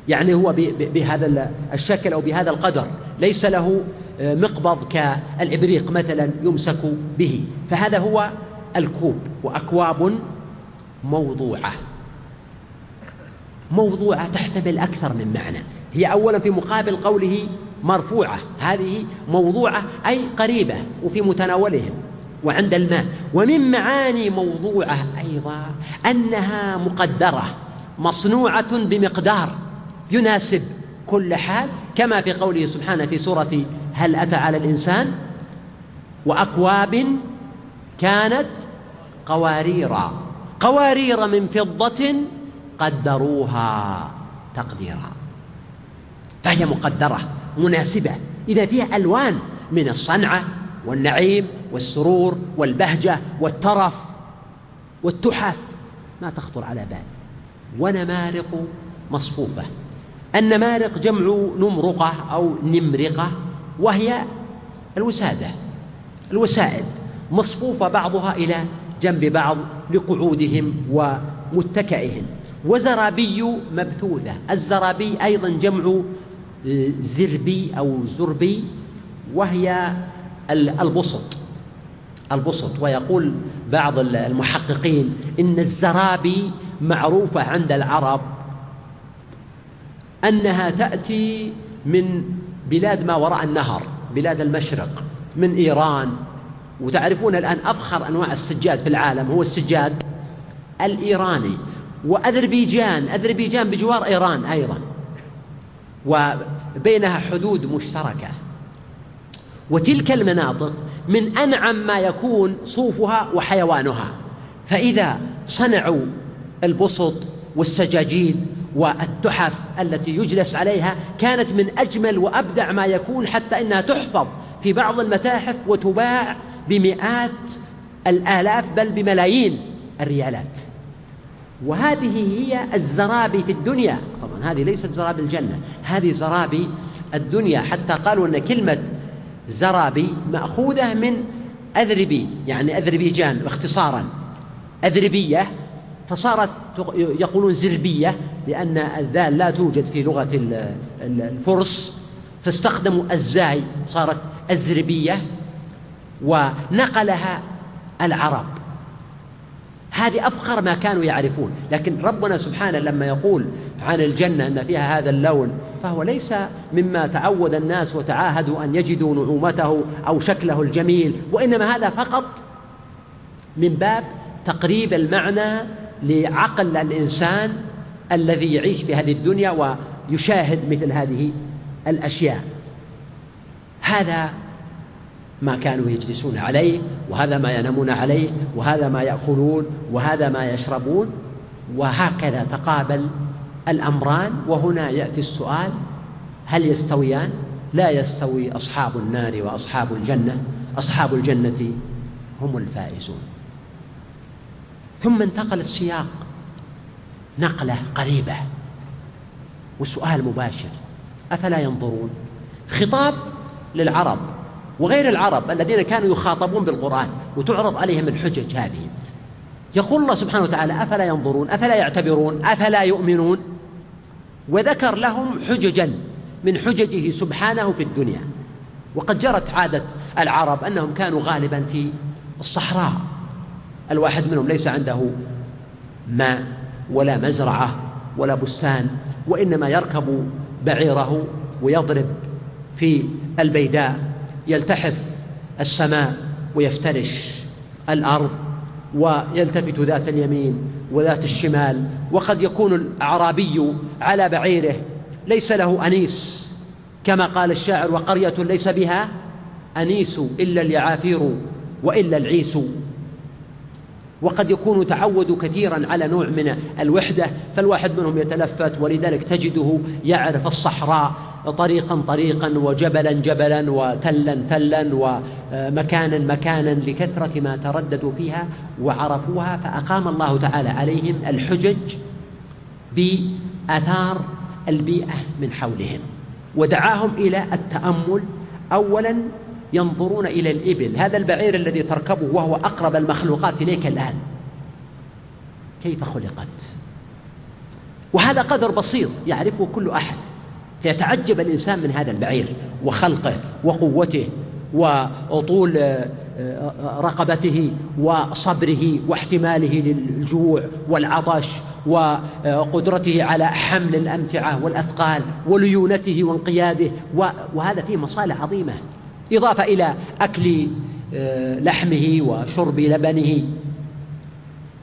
يعني هو بهذا الشكل أو بهذا القدر. ليس له آه، مقبض كالإبريق مثلا يمسك به. فهذا هو الكوب. وأكواب موضوعة. موضوعة تحتمل أكثر من معنى. هي أولا في مقابل قوله مرفوعة. هذه موضوعة أي قريبة وفي متناولهم وعند الماء. ومن معاني موضوعة أيضا أنها مقدرة مصنوعة بمقدار يناسب كل حال كما في قوله سبحانه في سورة هل أتى على الإنسان؟ وأكواب كانت قواريرا قوارير من فضة قدروها تقديرا. فهي مقدرة. مناسبة. إذا فيها ألوان من الصنعة والنعيم والسرور والبهجة والترف والتحف ما تخطر على بال. ونمارق مصفوفة. النمارق جمع نمرقة أو نمرقة وهي الوسادة الوسائد. مصفوفة بعضها إلى جنب بعض لقعودهم ومتكئهم. وزرابي مبثوثة. الزرابي أيضا جمع زربي أو زربي وهي البسط. البسط. ويقول بعض المحققين إن الزرابي معروفة عند العرب أنها تأتي من بلاد ما وراء النهر بلاد المشرق من إيران. وتعرفون الآن أفخر أنواع السجاد في العالم هو السجاد الإيراني. وأذربيجان. أذربيجان بجوار إيران أيضا. وبينها حدود مشتركة. وتلك المناطق من أنعم ما يكون صوفها وحيوانها. فإذا صنعوا البسط والسجاجيد والتحف التي يجلس عليها كانت من أجمل وأبدع ما يكون حتى إنها تحفظ في بعض المتاحف وتباع بمئات الآلاف بل بملايين الريالات. وهذه هي الزرابي في الدنيا. طبعا هذه ليست زرابي الجنة هذه زرابي الدنيا. حتى قالوا أن كلمة زرابي مأخوذة من أذربي يعني أذربيجان اختصارا. أذربية فصارت يقولون زربية لأن الذال لا توجد في لغة الفرس. فاستخدموا الزاي صارت أزربية ونقلها العرب. هذه أفخر ما كانوا يعرفون. لكن ربنا سبحانه لما يقول عن الجنة أن فيها هذا اللون فهو ليس مما تعود الناس وتعاهدوا أن يجدوا نعومته أو شكله الجميل وإنما هذا فقط من باب تقريب المعنى لعقل الإنسان الذي يعيش في هذه الدنيا ويشاهد مثل هذه الأشياء. هذا ما كانوا يجلسون عليه وهذا ما ينامون عليه وهذا ما يأكلون وهذا ما يشربون وهكذا تقابل الأمران. وهنا يأتي السؤال هل يستويان؟ لا يستوي أصحاب النار وأصحاب الجنة. أصحاب الجنة هم الفائزون. ثم انتقل السياق نقلة قريبة. وسؤال مباشر أفلا ينظرون؟ خطاب للعرب. وغير العرب الذين كانوا يخاطبون بالقرآن وتعرض عليهم الحجج هذه. يقول الله سبحانه وتعالى أفلا ينظرون؟ أفلا يعتبرون؟ أفلا يؤمنون؟ وذكر لهم حججا من حججه سبحانه في الدنيا. وقد جرت عادة العرب أنهم كانوا غالبا في الصحراء. الواحد منهم ليس عنده ماء ولا مزرعة ولا بستان وإنما يركب بعيره ويضرب في البيداء. يلتحف السماء ويفترش الأرض ويلتفت ذات اليمين وذات الشمال وقد يكون الأعرابي على بعيره ليس له أنيس كما قال الشاعر وقرية ليس بها أنيس إلا اليعافير وإلا العيس وقد يكون تعود كثيرا على نوع من الوحدة فالواحد منهم يتلفت ولذلك تجده يعرف الصحراء طريقا طريقا وجبلا جبلا وتلا تلا ومكانا مكانا لكثرة ما ترددوا فيها وعرفوها فأقام الله تعالى عليهم الحجج بآثار البيئة من حولهم ودعاهم إلى التأمل. أولا ينظرون إلى الإبل هذا البعير الذي تركبه وهو أقرب المخلوقات إليك الآن. كيف خلقت؟ وهذا قدر بسيط يعرفه كل أحد. فيتعجب الإنسان من هذا البعير وخلقه وقوته وطول آه، آه، رقبته وصبره واحتماله للجوع والعطش وقدرته على حمل الأمتعة والأثقال وليونته وانقياده وهذا فيه مصالح عظيمة. إضافة إلى أكل آه، لحمه وشرب لبنه.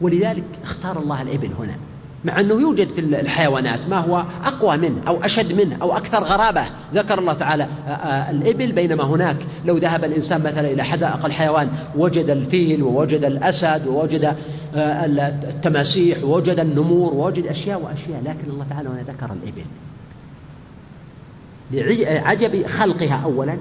ولذلك اختار الله الإبل هنا. مع أنه يوجد في الحيوانات ما هو أقوى منه أو أشد منه أو أكثر غرابة. ذكر الله تعالى آه، آه، الإبل بينما هناك لو ذهب الإنسان مثلا إلى حدائق الحيوان وجد الفيل ووجد الأسد ووجد التماسيح ووجد النمور ووجد أشياء وأشياء. لكن الله تعالى هنا ذكر الإبل لعجب خلقها أولا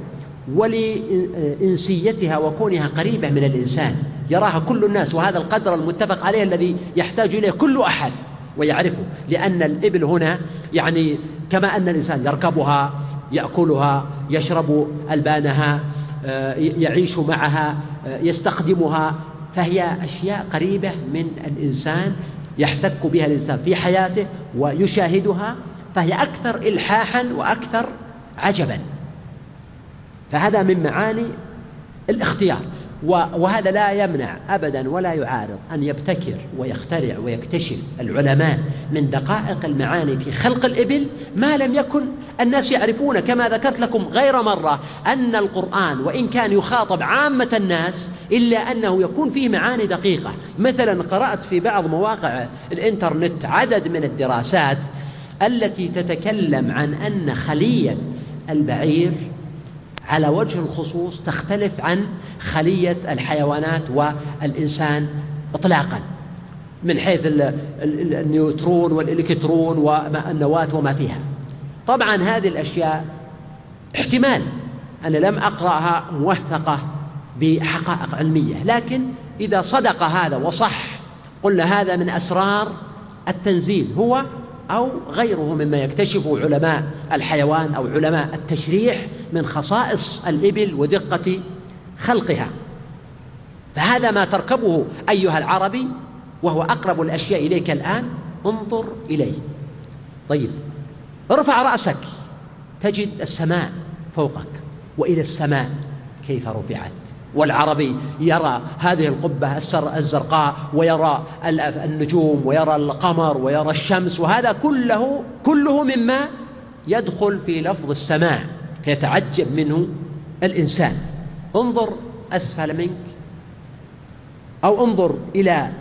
ولإنسيتها وكونها قريبة من الإنسان. يراها كل الناس وهذا القدر المتفق عليه الذي يحتاج إليه كل أحد. ويعرفه لأن الإبل هنا يعني كما أن الإنسان يركبها يأكلها يشرب ألبانها آه، يعيش معها آه، يستخدمها. فهي أشياء قريبة من الإنسان يحتك بها الإنسان في حياته ويشاهدها فهي أكثر إلحاحا وأكثر عجبا. فهذا من معاني الاختيار. وهذا لا يمنع ابدا ولا يعارض أن يبتكر ويخترع ويكتشف العلماء من دقائق المعاني في خلق الإبل ما لم يكن الناس يعرفون كما ذكرت لكم غير مرة أن القرآن وإن كان يخاطب عامة الناس إلا أنه يكون فيه معاني دقيقة. مثلا قرأت في بعض مواقع الإنترنت عدد من الدراسات التي تتكلم عن أن خلية البعير على وجه الخصوص تختلف عن خلية الحيوانات والإنسان إطلاقا من حيث النيوترون والإلكترون والنواة وما فيها. طبعا هذه الأشياء احتمال. أنا لم أقرأها موثقة بحقائق علمية لكن إذا صدق هذا وصح قلنا هذا من أسرار التنزيل هو أو غيره مما يكتشفه علماء الحيوان أو علماء التشريح من خصائص الإبل ودقة خلقها. فهذا ما تركبه أيها العربي وهو أقرب الأشياء إليك الآن انظر إليه. طيب ارفع رأسك تجد السماء فوقك وإلى السماء كيف رفعت؟ والعربي يرى هذه القبة الزرقاء ويرى النجوم ويرى القمر ويرى الشمس وهذا كله كله مما يدخل في لفظ السماء فيتعجب منه الإنسان. انظر أسفل منك أو انظر إلى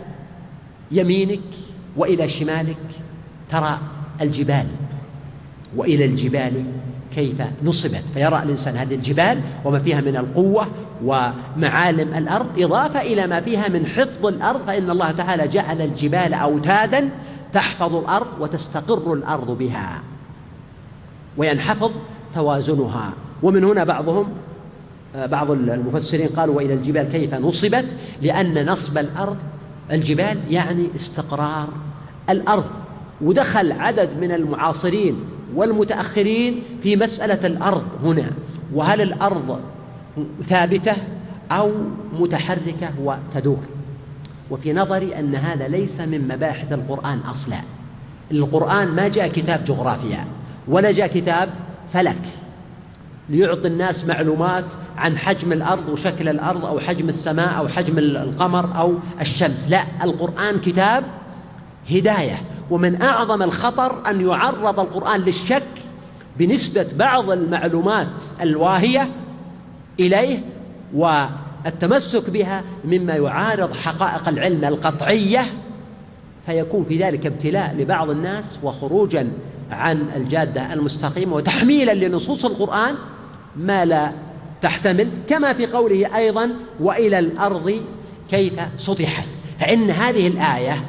يمينك وإلى شمالك ترى الجبال وإلى الجبال كيف نصبت. فيرى الإنسان هذه الجبال وما فيها من القوة ومعالم الأرض إضافة إلى ما فيها من حفظ الأرض فإن الله تعالى جعل الجبال أوتادا تحفظ الأرض وتستقر الأرض بها وينحفظ توازنها. ومن هنا بعضهم بعض المفسرين قالوا وإلى الجبال كيف نصبت؟ لأن نصب الأرض الجبال يعني استقرار الأرض. ودخل عدد من المعاصرين والمتأخرين في مسألة الأرض هنا وهل الأرض ثابتة أو متحركة وتدور؟ وفي نظري أن هذا ليس من مباحث القرآن أصلا. القرآن ما جاء كتاب جغرافيا ولا جاء كتاب فلك ليعطي الناس معلومات عن حجم الأرض وشكل الأرض أو حجم السماء أو حجم القمر أو الشمس. لا القرآن كتاب هداية. ومن أعظم الخطر أن يعرض القرآن للشك بنسبة بعض المعلومات الواهية إليه والتمسك بها مما يعارض حقائق العلم القطعية فيكون في ذلك ابتلاء لبعض الناس وخروجا عن الجادة المستقيمة وتحميلا لنصوص القرآن ما لا تحتمل كما في قوله أيضا وإلى الأرض كيف سطحت فإن هذه الآية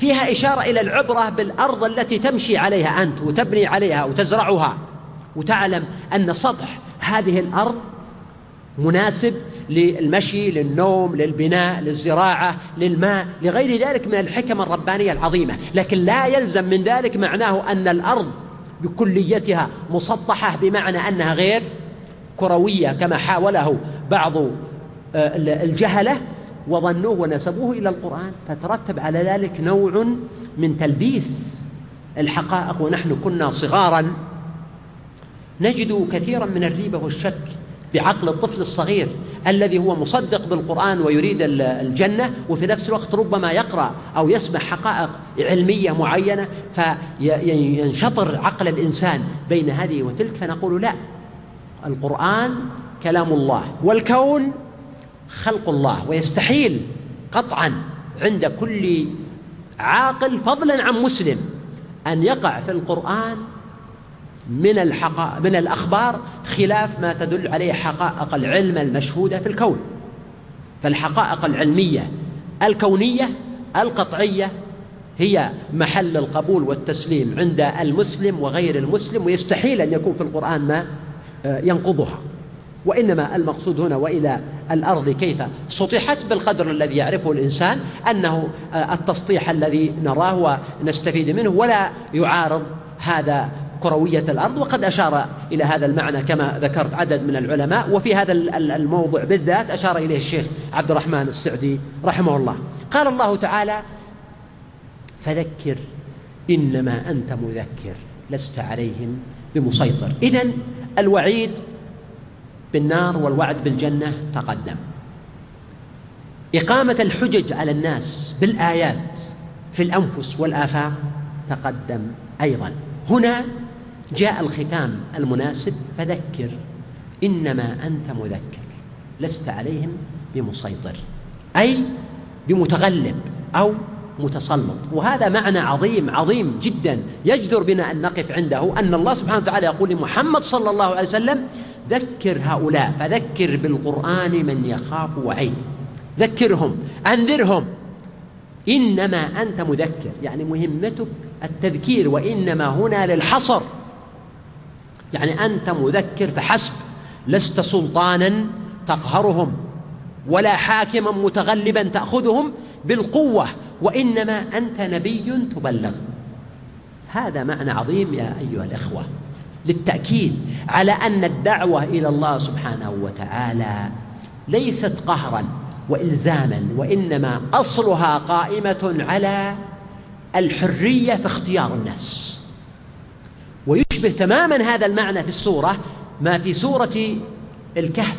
فيها إشارة إلى العبرة بالأرض التي تمشي عليها أنت وتبني عليها وتزرعها. وتعلم أن سطح هذه الأرض مناسب للمشي للنوم للبناء للزراعة للماء لغير ذلك من الحكم الربانية العظيمة. لكن لا يلزم من ذلك معناه أن الأرض بكليتها مسطحة بمعنى أنها غير كروية كما حاوله بعض آه، الجهلة. وظنوه ونسبوه إلى القرآن فترتب على ذلك نوع من تلبيس الحقائق ونحن كنا صغارا نجد كثيرا من الريبة والشك بعقل الطفل الصغير الذي هو مصدق بالقرآن ويريد الجنة وفي نفس الوقت ربما يقرأ أو يسمع حقائق علمية معينة فينشطر عقل الإنسان بين هذه وتلك فنقول لا القرآن كلام الله والكون خلق الله ويستحيل قطعا عند كل عاقل فضلا عن مسلم أن يقع في القرآن من الحقا من الأخبار خلاف ما تدل عليه حقائق العلم المشهودة في الكون. فالحقائق العلمية الكونية القطعية هي محل القبول والتسليم عند المسلم وغير المسلم ويستحيل أن يكون في القرآن ما آه، ينقضها. وإنما المقصود هنا وإلى الأرض كيف سطحت بالقدر الذي يعرفه الإنسان أنه آه، التسطيح الذي نراه ونستفيد منه ولا يعارض هذا كروية الأرض وقد أشار إلى هذا المعنى كما ذكرت عدد من العلماء وفي هذا الموضوع بالذات أشار إليه الشيخ عبد الرحمن السعدي رحمه الله. قال الله تعالى فذكر إنما أنت مذكر لست عليهم بمسيطر. إذن الوعيد بالنار والوعد بالجنة تقدم. إقامة الحجج على الناس بالآيات في الأنفس والآفاق تقدم أيضا. هنا جاء الختام المناسب فذكر إنما أنت مذكر لست عليهم بمسيطر أي بمتغلب أو متسلط. وهذا معنى عظيم عظيم جدا. يجدر بنا أن نقف عنده أن الله سبحانه وتعالى يقول لمحمد صلى الله عليه وسلم ذكر هؤلاء فذكر بالقرآن من يخاف وعيد. ذكرهم أنذرهم. إنما أنت مذكر يعني مهمتك التذكير وإنما هنا للحصر. يعني أنت مذكر فحسب لست سلطانا تقهرهم ولا حاكما متغلبا تأخذهم بالقوة وإنما أنت نبي تبلغ. هذا معنى عظيم يا أيها الإخوة. للتأكيد على أن الدعوة إلى الله سبحانه وتعالى ليست قهرا والزاما وإنما أصلها قائمة على الحرية في اختيار الناس. ويشبه تماما هذا المعنى في السورة ما في سورة الكهف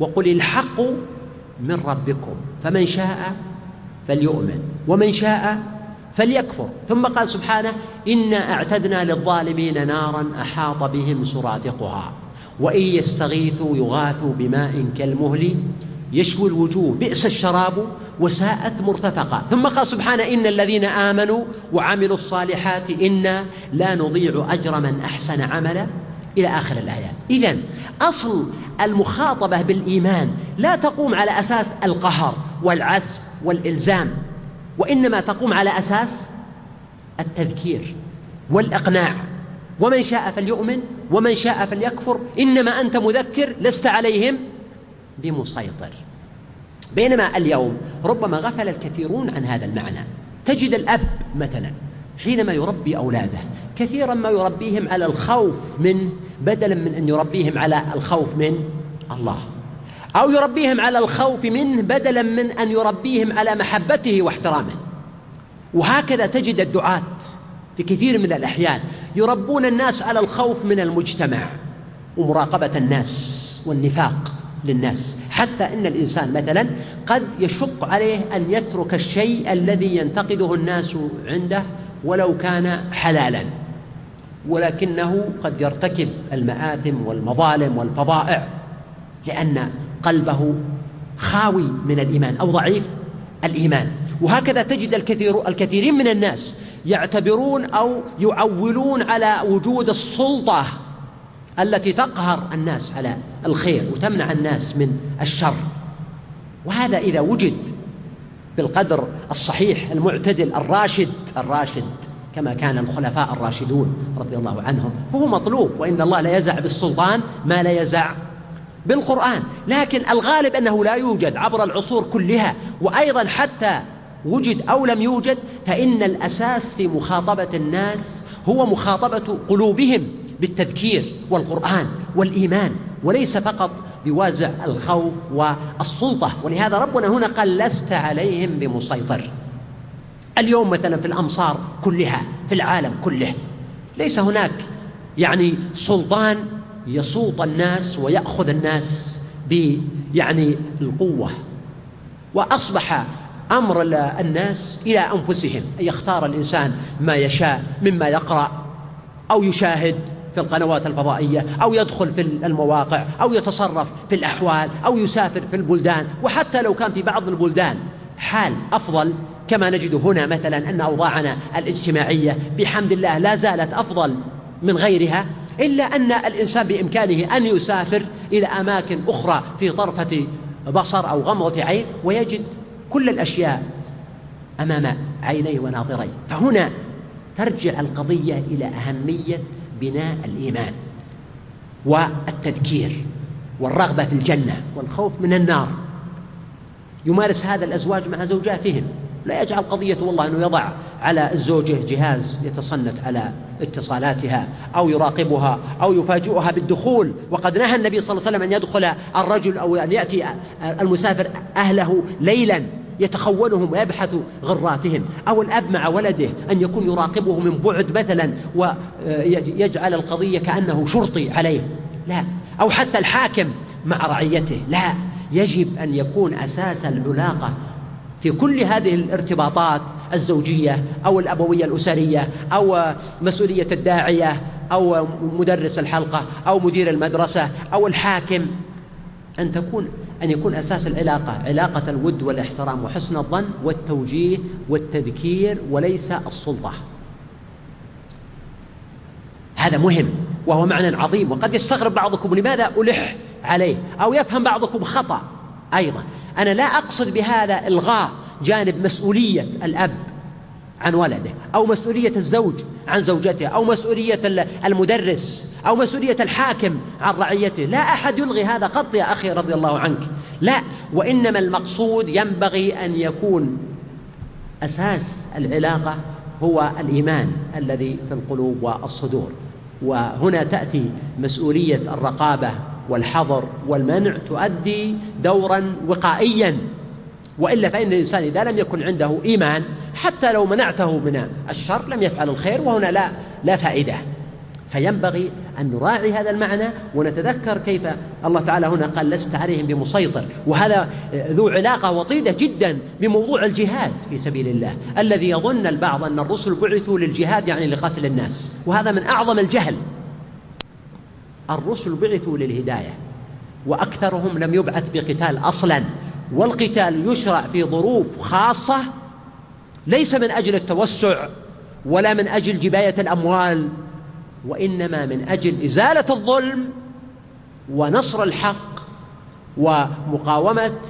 وقل الحق من ربكم فمن شاء فليؤمن ومن شاء فليكفر. ثم قال سبحانه إنا أعتدنا للظالمين نارا أحاط بهم سرادقها. وإن يستغيثوا يغاثوا بماء كالمهل. يشوي الوجوه بئس الشراب وساءت مرتفقا. ثم قال سبحانه إن الذين آمنوا وعملوا الصالحات إنا لا نضيع أجر من أحسن عملا إلى آخر الآيات. إذا أصل المخاطبة بالإيمان لا تقوم على أساس القهر والعسف والإلزام. وإنما تقوم على أساس التذكير والإقناع. ومن شاء فليؤمن ومن شاء فليكفر. إنما أنت مذكر لست عليهم بمسيطر. بينما اليوم ربما غفل الكثيرون عن هذا المعنى. تجد الأب مثلا حينما يربي أولاده كثيرا ما يربيهم على الخوف منه بدلا من أن يربيهم على الخوف من الله. أو يربيهم على الخوف منه بدلا من أن يربيهم على محبته واحترامه. وهكذا تجد الدعاة في كثير من الأحيان يربون الناس على الخوف من المجتمع ومراقبة الناس والنفاق للناس. حتى إن الإنسان مثلا قد يشق عليه أن يترك الشيء الذي ينتقده الناس عنده ولو كان حلالا. ولكنه قد يرتكب المآثم والمظالم والفظائع لأن قلبه خاوي من الإيمان أو ضعيف الإيمان. وهكذا تجد الكثير الكثيرين من الناس يعتبرون أو يعولون على وجود السلطة التي تقهر الناس على الخير وتمنع الناس من الشر. وهذا إذا وجد بالقدر الصحيح المعتدل الراشد الراشد كما كان الخلفاء الراشدون رضي الله عنهم فهو مطلوب وإن الله لا يزع بالسلطان ما لا يزع بالقرآن لكن الغالب أنه لا يوجد عبر العصور كلها وأيضا حتى وجد أو لم يوجد فإن الأساس في مخاطبة الناس هو مخاطبة قلوبهم بالتذكير والقرآن والإيمان وليس فقط بوازع الخوف والسلطة. ولهذا ربنا هنا قال لست عليهم بمسيطر. اليوم مثلا في الأمصار كلها في العالم كله ليس هناك يعني سلطان يسوط الناس ويأخذ الناس ب يعني القوة وأصبح أمر الناس إلى أنفسهم أن يختار الإنسان ما يشاء مما يقرأ أو يشاهد في القنوات الفضائية أو يدخل في المواقع أو يتصرف في الأحوال أو يسافر في البلدان وحتى لو كان في بعض البلدان حال أفضل كما نجد هنا مثلا أن أوضاعنا الاجتماعية بحمد الله لا زالت أفضل من غيرها. إلا أن الإنسان بإمكانه أن يسافر إلى أماكن أخرى في طرفة بصر أو غمضة عين ويجد كل الأشياء أمام عينيه وناظريه. فهنا ترجع القضية إلى أهمية بناء الإيمان والتذكير والرغبة في الجنة والخوف من النار. يمارس هذا الأزواج مع زوجاتهم. لا يجعل قضية والله أنه يضع على الزوجة جهاز يتصنت على اتصالاتها أو يراقبها أو يفاجئها بالدخول. وقد نهى النبي صلى الله عليه وسلم أن يدخل الرجل أو أن يأتي المسافر أهله ليلا يتخونهم ويبحث غراتهم. أو الأب مع ولده أن يكون يراقبه من بعد مثلا ويجعل القضية كأنه شرطي عليه. لا. أو حتى الحاكم مع رعيته. لا. يجب أن يكون أساس العلاقة في كل هذه الارتباطات الزوجية أو الأبوية الأسرية أو مسؤولية الداعية أو مدرس الحلقة أو مدير المدرسة أو الحاكم أن تكون أن يكون أساس العلاقة علاقة الود والإحترام وحسن الظن والتوجيه والتذكير وليس السلطة. هذا مهم وهو معنى عظيم وقد يستغرب بعضكم لماذا ألح عليه أو يفهم بعضكم خطأ أيضا. أنا لا أقصد بهذا إلغاء جانب مسؤولية الأب عن ولده أو مسؤولية الزوج عن زوجته أو مسؤولية المدرس أو مسؤولية الحاكم عن رعيته. لا أحد يلغي هذا قط يا أخي رضي الله عنك. لا وإنما المقصود ينبغي أن يكون أساس العلاقة هو الإيمان الذي في القلوب والصدور. وهنا تأتي مسؤولية الرقابة والحظر والمنع تؤدي دورا وقائيا. وإلا فإن الإنسان إذا لم يكن عنده إيمان حتى لو منعته من الشر لم يفعل الخير وهنا لا لا فائدة. فينبغي أن نراعي هذا المعنى ونتذكر كيف الله تعالى هنا قال لست عليهم بمسيطر. وهذا ذو علاقة وطيدة جدا بموضوع الجهاد في سبيل الله الذي يظن البعض أن الرسل بعثوا للجهاد يعني لقتل الناس. وهذا من أعظم الجهل. الرسل بعثوا للهداية وأكثرهم لم يبعث بقتال أصلا والقتال يشرع في ظروف خاصة ليس من أجل التوسع ولا من أجل جباية الأموال وإنما من أجل إزالة الظلم ونصر الحق ومقاومة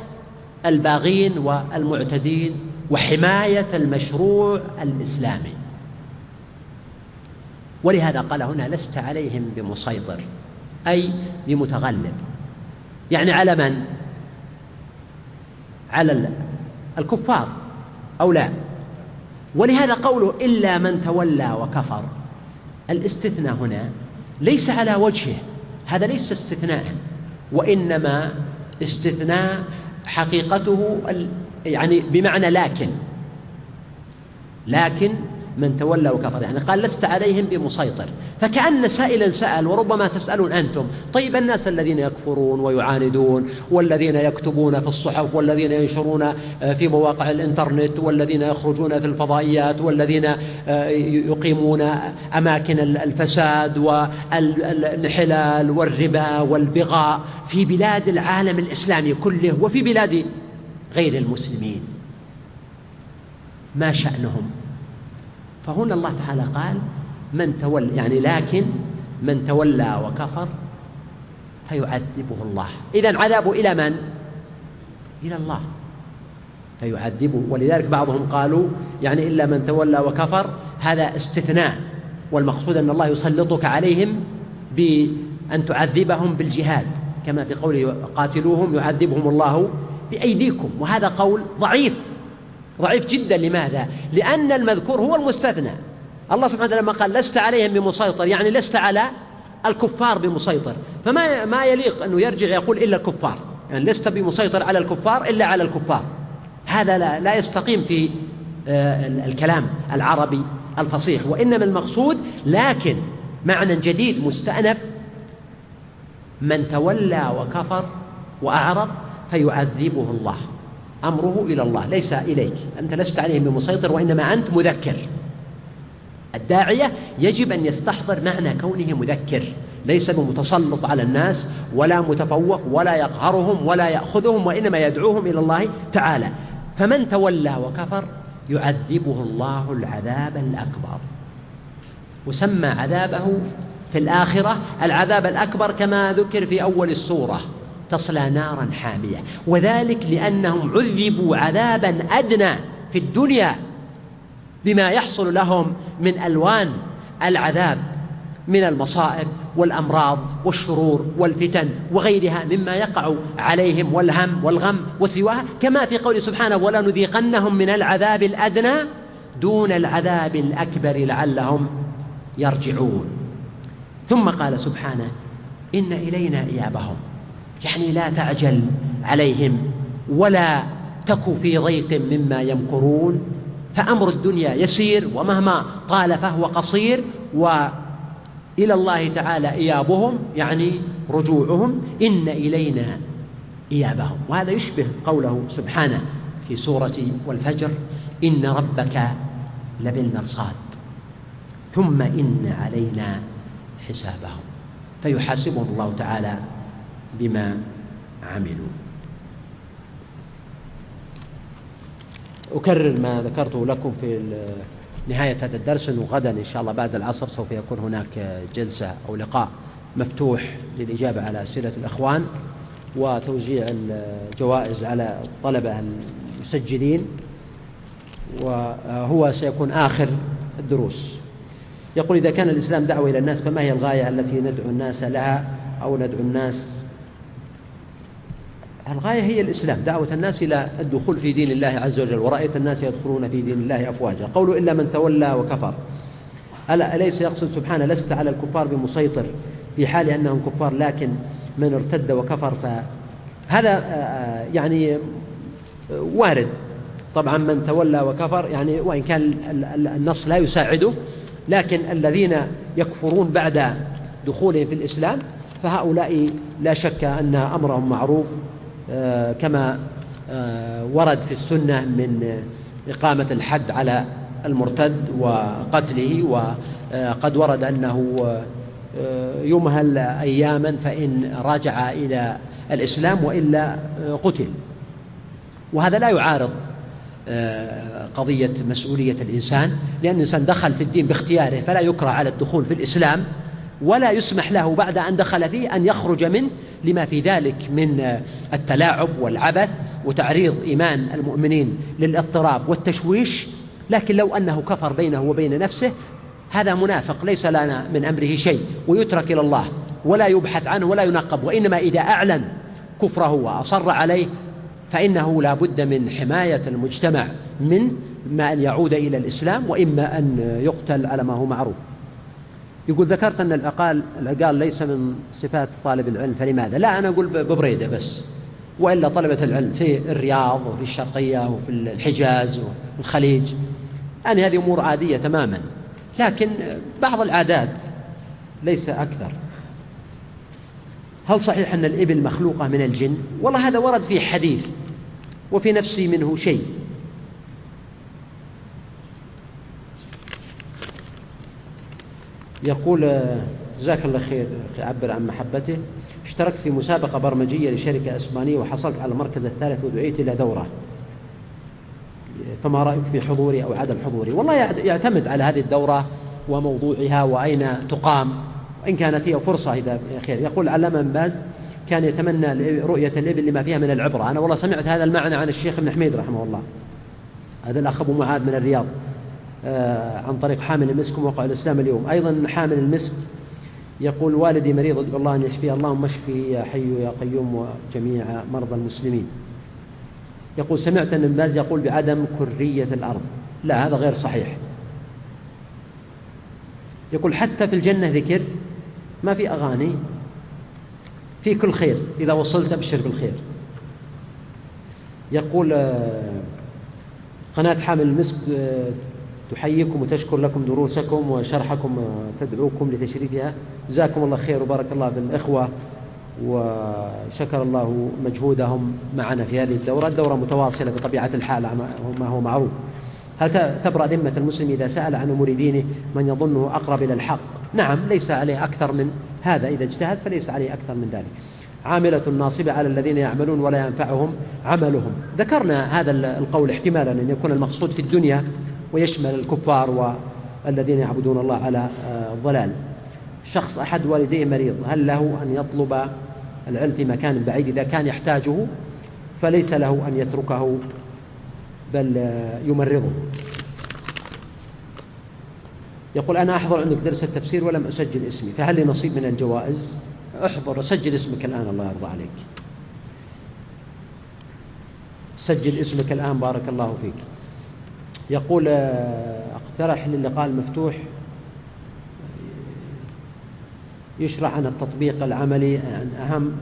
الباغين والمعتدين وحماية المشروع الإسلامي. ولهذا قال هنا لست عليهم بمسيطر. أي بمتغلب. يعني على من؟ على الكفار أو لا؟ ولهذا قوله إلا من تولى وكفر. الاستثناء هنا ليس على وجهه هذا ليس استثناء وإنما استثناء حقيقته يعني بمعنى لكن. لكن من تولى وكفر. يعني قال لست عليهم بمسيطر. فكأن سائلا سأل وربما تسألون أنتم. طيب الناس الذين يكفرون ويعاندون والذين يكتبون في الصحف والذين ينشرون آه، في مواقع الإنترنت والذين يخرجون في الفضائيات والذين آه، يقيمون أماكن الفساد والانحلال والربا والبغاء في بلاد العالم الإسلامي كله وفي بلاد غير المسلمين. ما شأنهم؟ فهنا الله تعالى قال من تولى يعني لكن من تولى وكفر فيعذبه الله. إذا عذابه إلى من؟ إلى الله. فيعذبه. ولذلك بعضهم قالوا يعني إلا من تولى وكفر هذا استثناء والمقصود أن الله يسلطك عليهم بأن تعذبهم بالجهاد. كما في قوله قاتلوهم يعذبهم الله بأيديكم. وهذا قول ضعيف. ضعيف جدا. لماذا؟ لأن المذكور هو المستثنى. الله سبحانه وتعالى لما قال لست عليهم بمسيطر يعني لست على الكفار بمسيطر. فما ما يليق أنه يرجع يقول إلا الكفار؟ يعني لست بمسيطر على الكفار إلا على الكفار. هذا لا, لا يستقيم في آه، الكلام العربي الفصيح. وإنما المقصود لكن معنى جديد مستأنف من تولى وكفر وأعرض فيعذبه الله. أمره إلى الله ليس إليك. أنت لست عليهم بمسيطر وإنما أنت مذكر. الداعية يجب أن يستحضر معنى كونه مذكر. ليس بمتسلط على الناس ولا متفوق ولا يقهرهم ولا يأخذهم وإنما يدعوهم إلى الله تعالى. فمن تولى وكفر يعذبه الله العذاب الأكبر. وسمى عذابه في الآخرة العذاب الأكبر كما ذكر في أول السورة. تصلى نارا حامية. وذلك لأنهم عذبوا عذابا أدنى في الدنيا بما يحصل لهم من ألوان العذاب من المصائب والأمراض والشرور والفتن وغيرها مما يقع عليهم والهم والغم وسواها. كما في قوله سبحانه ولا نذيقنهم من العذاب الأدنى دون العذاب الأكبر لعلهم يرجعون. ثم قال سبحانه إن إلينا إيابهم. يعني لا تعجل عليهم ولا تك في ضيق مما يمكرون فأمر الدنيا يسير ومهما طال فهو قصير وإلى الله تعالى إيابهم يعني رجوعهم إن إلينا إيابهم. وهذا يشبه قوله سبحانه في سورة والفجر إن ربك لبالمرصاد ثم إن علينا حسابهم. فيحاسبهم الله تعالى بما عملوا. أكرر ما ذكرته لكم في نهاية هذا الدرس أنه غدا إن شاء الله بعد العصر سوف يكون هناك جلسة أو لقاء مفتوح للإجابة على أسئلة الأخوان وتوزيع الجوائز على الطلبة المسجلين وهو سيكون آخر الدروس. يقول إذا كان الإسلام دعوة إلى الناس فما هي الغاية التي ندعو الناس لها أو ندعو الناس الغاية هي الإسلام دعوة الناس إلى الدخول في دين الله عز وجل ورأيت الناس يدخلون في دين الله أفواجا. قولوا إلا من تولى وكفر. ألا أليس يقصد سبحانه لست على الكفار بمسيطر في حال أنهم كفار لكن من ارتد وكفر؟ فهذا آه، آه، يعني وارد. طبعا من تولى وكفر يعني وإن كان النص لا يساعده لكن الذين يكفرون بعد دخولهم في الإسلام فهؤلاء لا شك أن أمرهم معروف. آه، كما آه، ورد في السنة من إقامة الحد على المرتد وقتله وقد ورد أنه آه، يمهل أياما فإن راجع إلى الإسلام وإلا قتل. وهذا لا يعارض قضية مسؤولية الإنسان لأن الإنسان دخل في الدين باختياره فلا يكره على الدخول في الإسلام ولا يسمح له بعد أن دخل فيه أن يخرج منه لما في ذلك من التلاعب والعبث وتعريض إيمان المؤمنين للاضطراب والتشويش. لكن لو أنه كفر بينه وبين نفسه هذا منافق ليس لنا من أمره شيء ويترك إلى الله ولا يبحث عنه ولا ينقب وإنما إذا أعلن كفره وأصر عليه فإنه لا بد من حماية المجتمع من ما أن يعود إلى الإسلام وإما أن يقتل على ما هو معروف. يقول ذكرت أن العقال العقال ليس من صفات طالب العلم فلماذا؟ لا أنا أقول ببريدة بس وإلا طلبة العلم في الرياض وفي الشرقية وفي الحجاز والخليج يعني هذه أمور عادية تماما لكن بعض العادات ليس أكثر هل صحيح أن الإبل مخلوقة من الجن؟ والله هذا ورد في حديث وفي نفسي منه شيء يقول جزاك الله خير عبر عن محبته. اشتركت في مسابقة برمجية لشركة أسبانية وحصلت على المركز الثالث ودعيت إلى دورة. فما رأيك في حضوري أو عدم حضوري؟ والله يعتمد على هذه الدورة وموضوعها وأين تقام وإن كانت هي فرصة إذا خير. يقول علامة بن باز كان يتمنى رؤية الإبل لما فيها من العبرة. أنا والله سمعت هذا المعنى عن الشيخ ابن حميد رحمه الله. هذا الأخ أبو معاذ من الرياض. آه، عن طريق حامل المسك وموقع الإسلام اليوم. أيضا حامل المسك يقول والدي مريض أدعو الله أن يشفيه. اللهم اشفه يا حي يا قيوم وجميع مرضى المسلمين. يقول سمعت أن ابن باز يقول بعدم كرية الأرض. لا هذا غير صحيح. يقول حتى في الجنة ذكر ما في أغاني في كل خير. إذا وصلت أبشر بالخير. يقول آه، قناة حامل المسك آه، تحييكم وتشكر لكم دروسكم وشرحكم تدعوكم لتشريفها. جزاكم الله خير وبارك الله في الإخوة وشكر الله مجهودهم معنا في هذه الدورة. الدورة متواصلة بطبيعة الحال ما هو معروف. هل تبرأ ذمة المسلم إذا سأل عن أمور دينه من يظنه أقرب إلى الحق؟ نعم ليس عليه أكثر من هذا. إذا اجتهد فليس عليه أكثر من ذلك. عاملة ناصبة على الذين يعملون ولا ينفعهم عملهم. ذكرنا هذا القول احتمالا أن يكون المقصود في الدنيا ويشمل الكفار والذين يعبدون الله على الضلال آه، شخص أحد والديه مريض هل له أن يطلب العلم في مكان بعيد؟ إذا كان يحتاجه فليس له أن يتركه بل آه، يمرضه. يقول أنا أحضر عندك درس التفسير ولم أسجل اسمي فهل لي نصيب من الجوائز؟ أحضر وسجل اسمك الآن الله يرضى عليك. سجل اسمك الآن بارك الله فيك. يقول آه، اقترح للقاء المفتوح يشرح عن التطبيق العملي عن أهم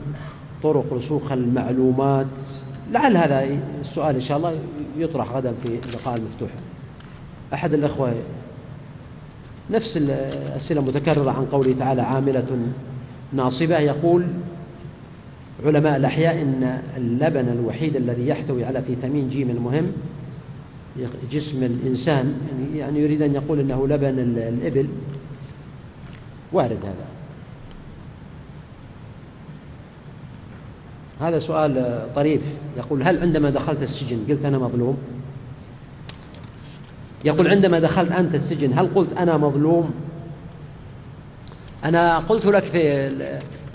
طرق رسوخ المعلومات. لعل هذا السؤال إن شاء الله يطرح غدا في اللقاء المفتوح. أحد الأخوة نفس الأسئلة متكررة عن قوله تعالى عاملة ناصبة يقول علماء الأحياء إن اللبن الوحيد الذي يحتوي على فيتامين جيم المهم جسم الإنسان يعني, يعني يريد أن يقول أنه لبن الإبل. وارد هذا. هذا سؤال طريف. يقول هل عندما دخلت السجن قلت أنا مظلوم؟ يقول عندما دخلت أنت السجن هل قلت أنا مظلوم؟ أنا قلت لك في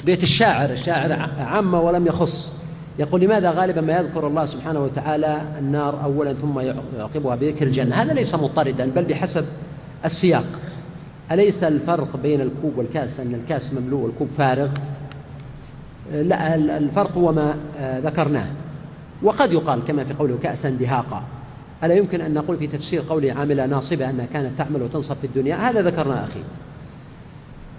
بيت الشاعر الشاعر عامة ولم يخص. يقول لماذا غالبا ما يذكر الله سبحانه وتعالى النار أولا ثم يعقبها بذكر الجنة؟ هذا ليس مضطردا بل بحسب السياق. أليس الفرق بين الكوب والكاس؟ أن الكاس مملوء والكوب فارغ؟ لا الفرق هو ما ذكرناه. وقد يقال كما في قوله كأسا دهاقا. ألا يمكن أن نقول في تفسير قوله عاملة ناصبة أنها كانت تعمل وتنصب في الدنيا؟ هذا ذكرناه أخي.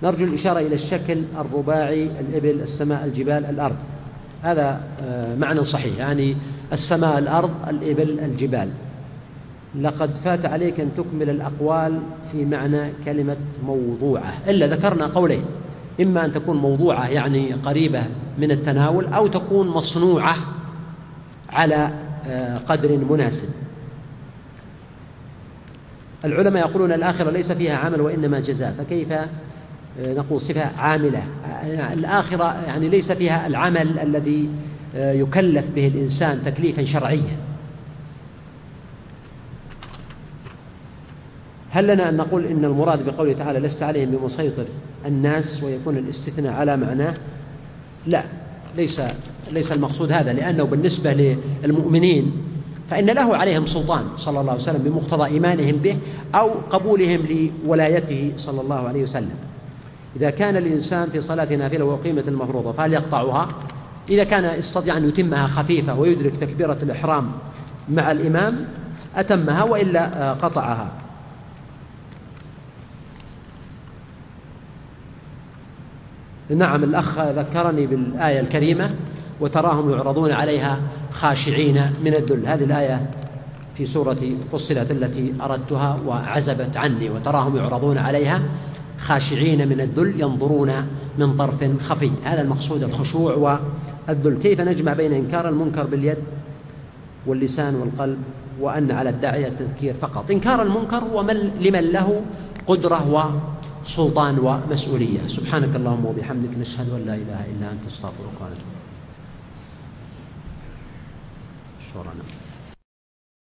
نرجو الإشارة إلى الشكل الرباعي الإبل السماء الجبال الأرض. هذا آه، معنى صحيح. يعني السماء الأرض الإبل الجبال. لقد فات عليك أن تكمل الأقوال في معنى كلمة موضوعة. إلا ذكرنا قولين. إما أن تكون موضوعة يعني قريبة من التناول أو تكون مصنوعة على آه، قدر مناسب. العلماء يقولون الآخرة ليس فيها عمل وإنما جزاء. فكيف نقول صفة عاملة. الآخرة يعني ليس فيها العمل الذي يكلف به الإنسان تكليفا شرعيا. هل لنا أن نقول إن المراد بقوله تعالى لست عليهم بمسيطر الناس ويكون الاستثناء على معناه لا ليس ليس المقصود هذا لأنه بالنسبة للمؤمنين فإن له عليهم سلطان صلى الله عليه وسلم بمقتضى إيمانهم به أو قبولهم لولايته صلى الله عليه وسلم. إذا كان الإنسان في صلاة نافلة وقيمة المفروضة فهل يقطعها؟ إذا كان يستطيع أن يتمها خفيفة ويدرك تكبيرة الإحرام مع الإمام أتمها وإلا قطعها نعم الأخ ذكرني بالآية الكريمة وتراهم يعرضون عليها خاشعين من الذل هذه الآية في سورة فصلت التي أردتها وعزبت عني وتراهم يعرضون عليها خاشعين من الذل ينظرون من طرف خفي. هذا المقصود الخشوع والذل. كيف نجمع بين إنكار المنكر باليد واللسان والقلب وأن على الداعية التذكير فقط؟ إنكار المنكر هو من لمن له قدرة وسلطان ومسؤولية. سبحانك اللهم وبحمدك نشهد أن لا إله إلا أنت استغفرك ونتوب شكرا.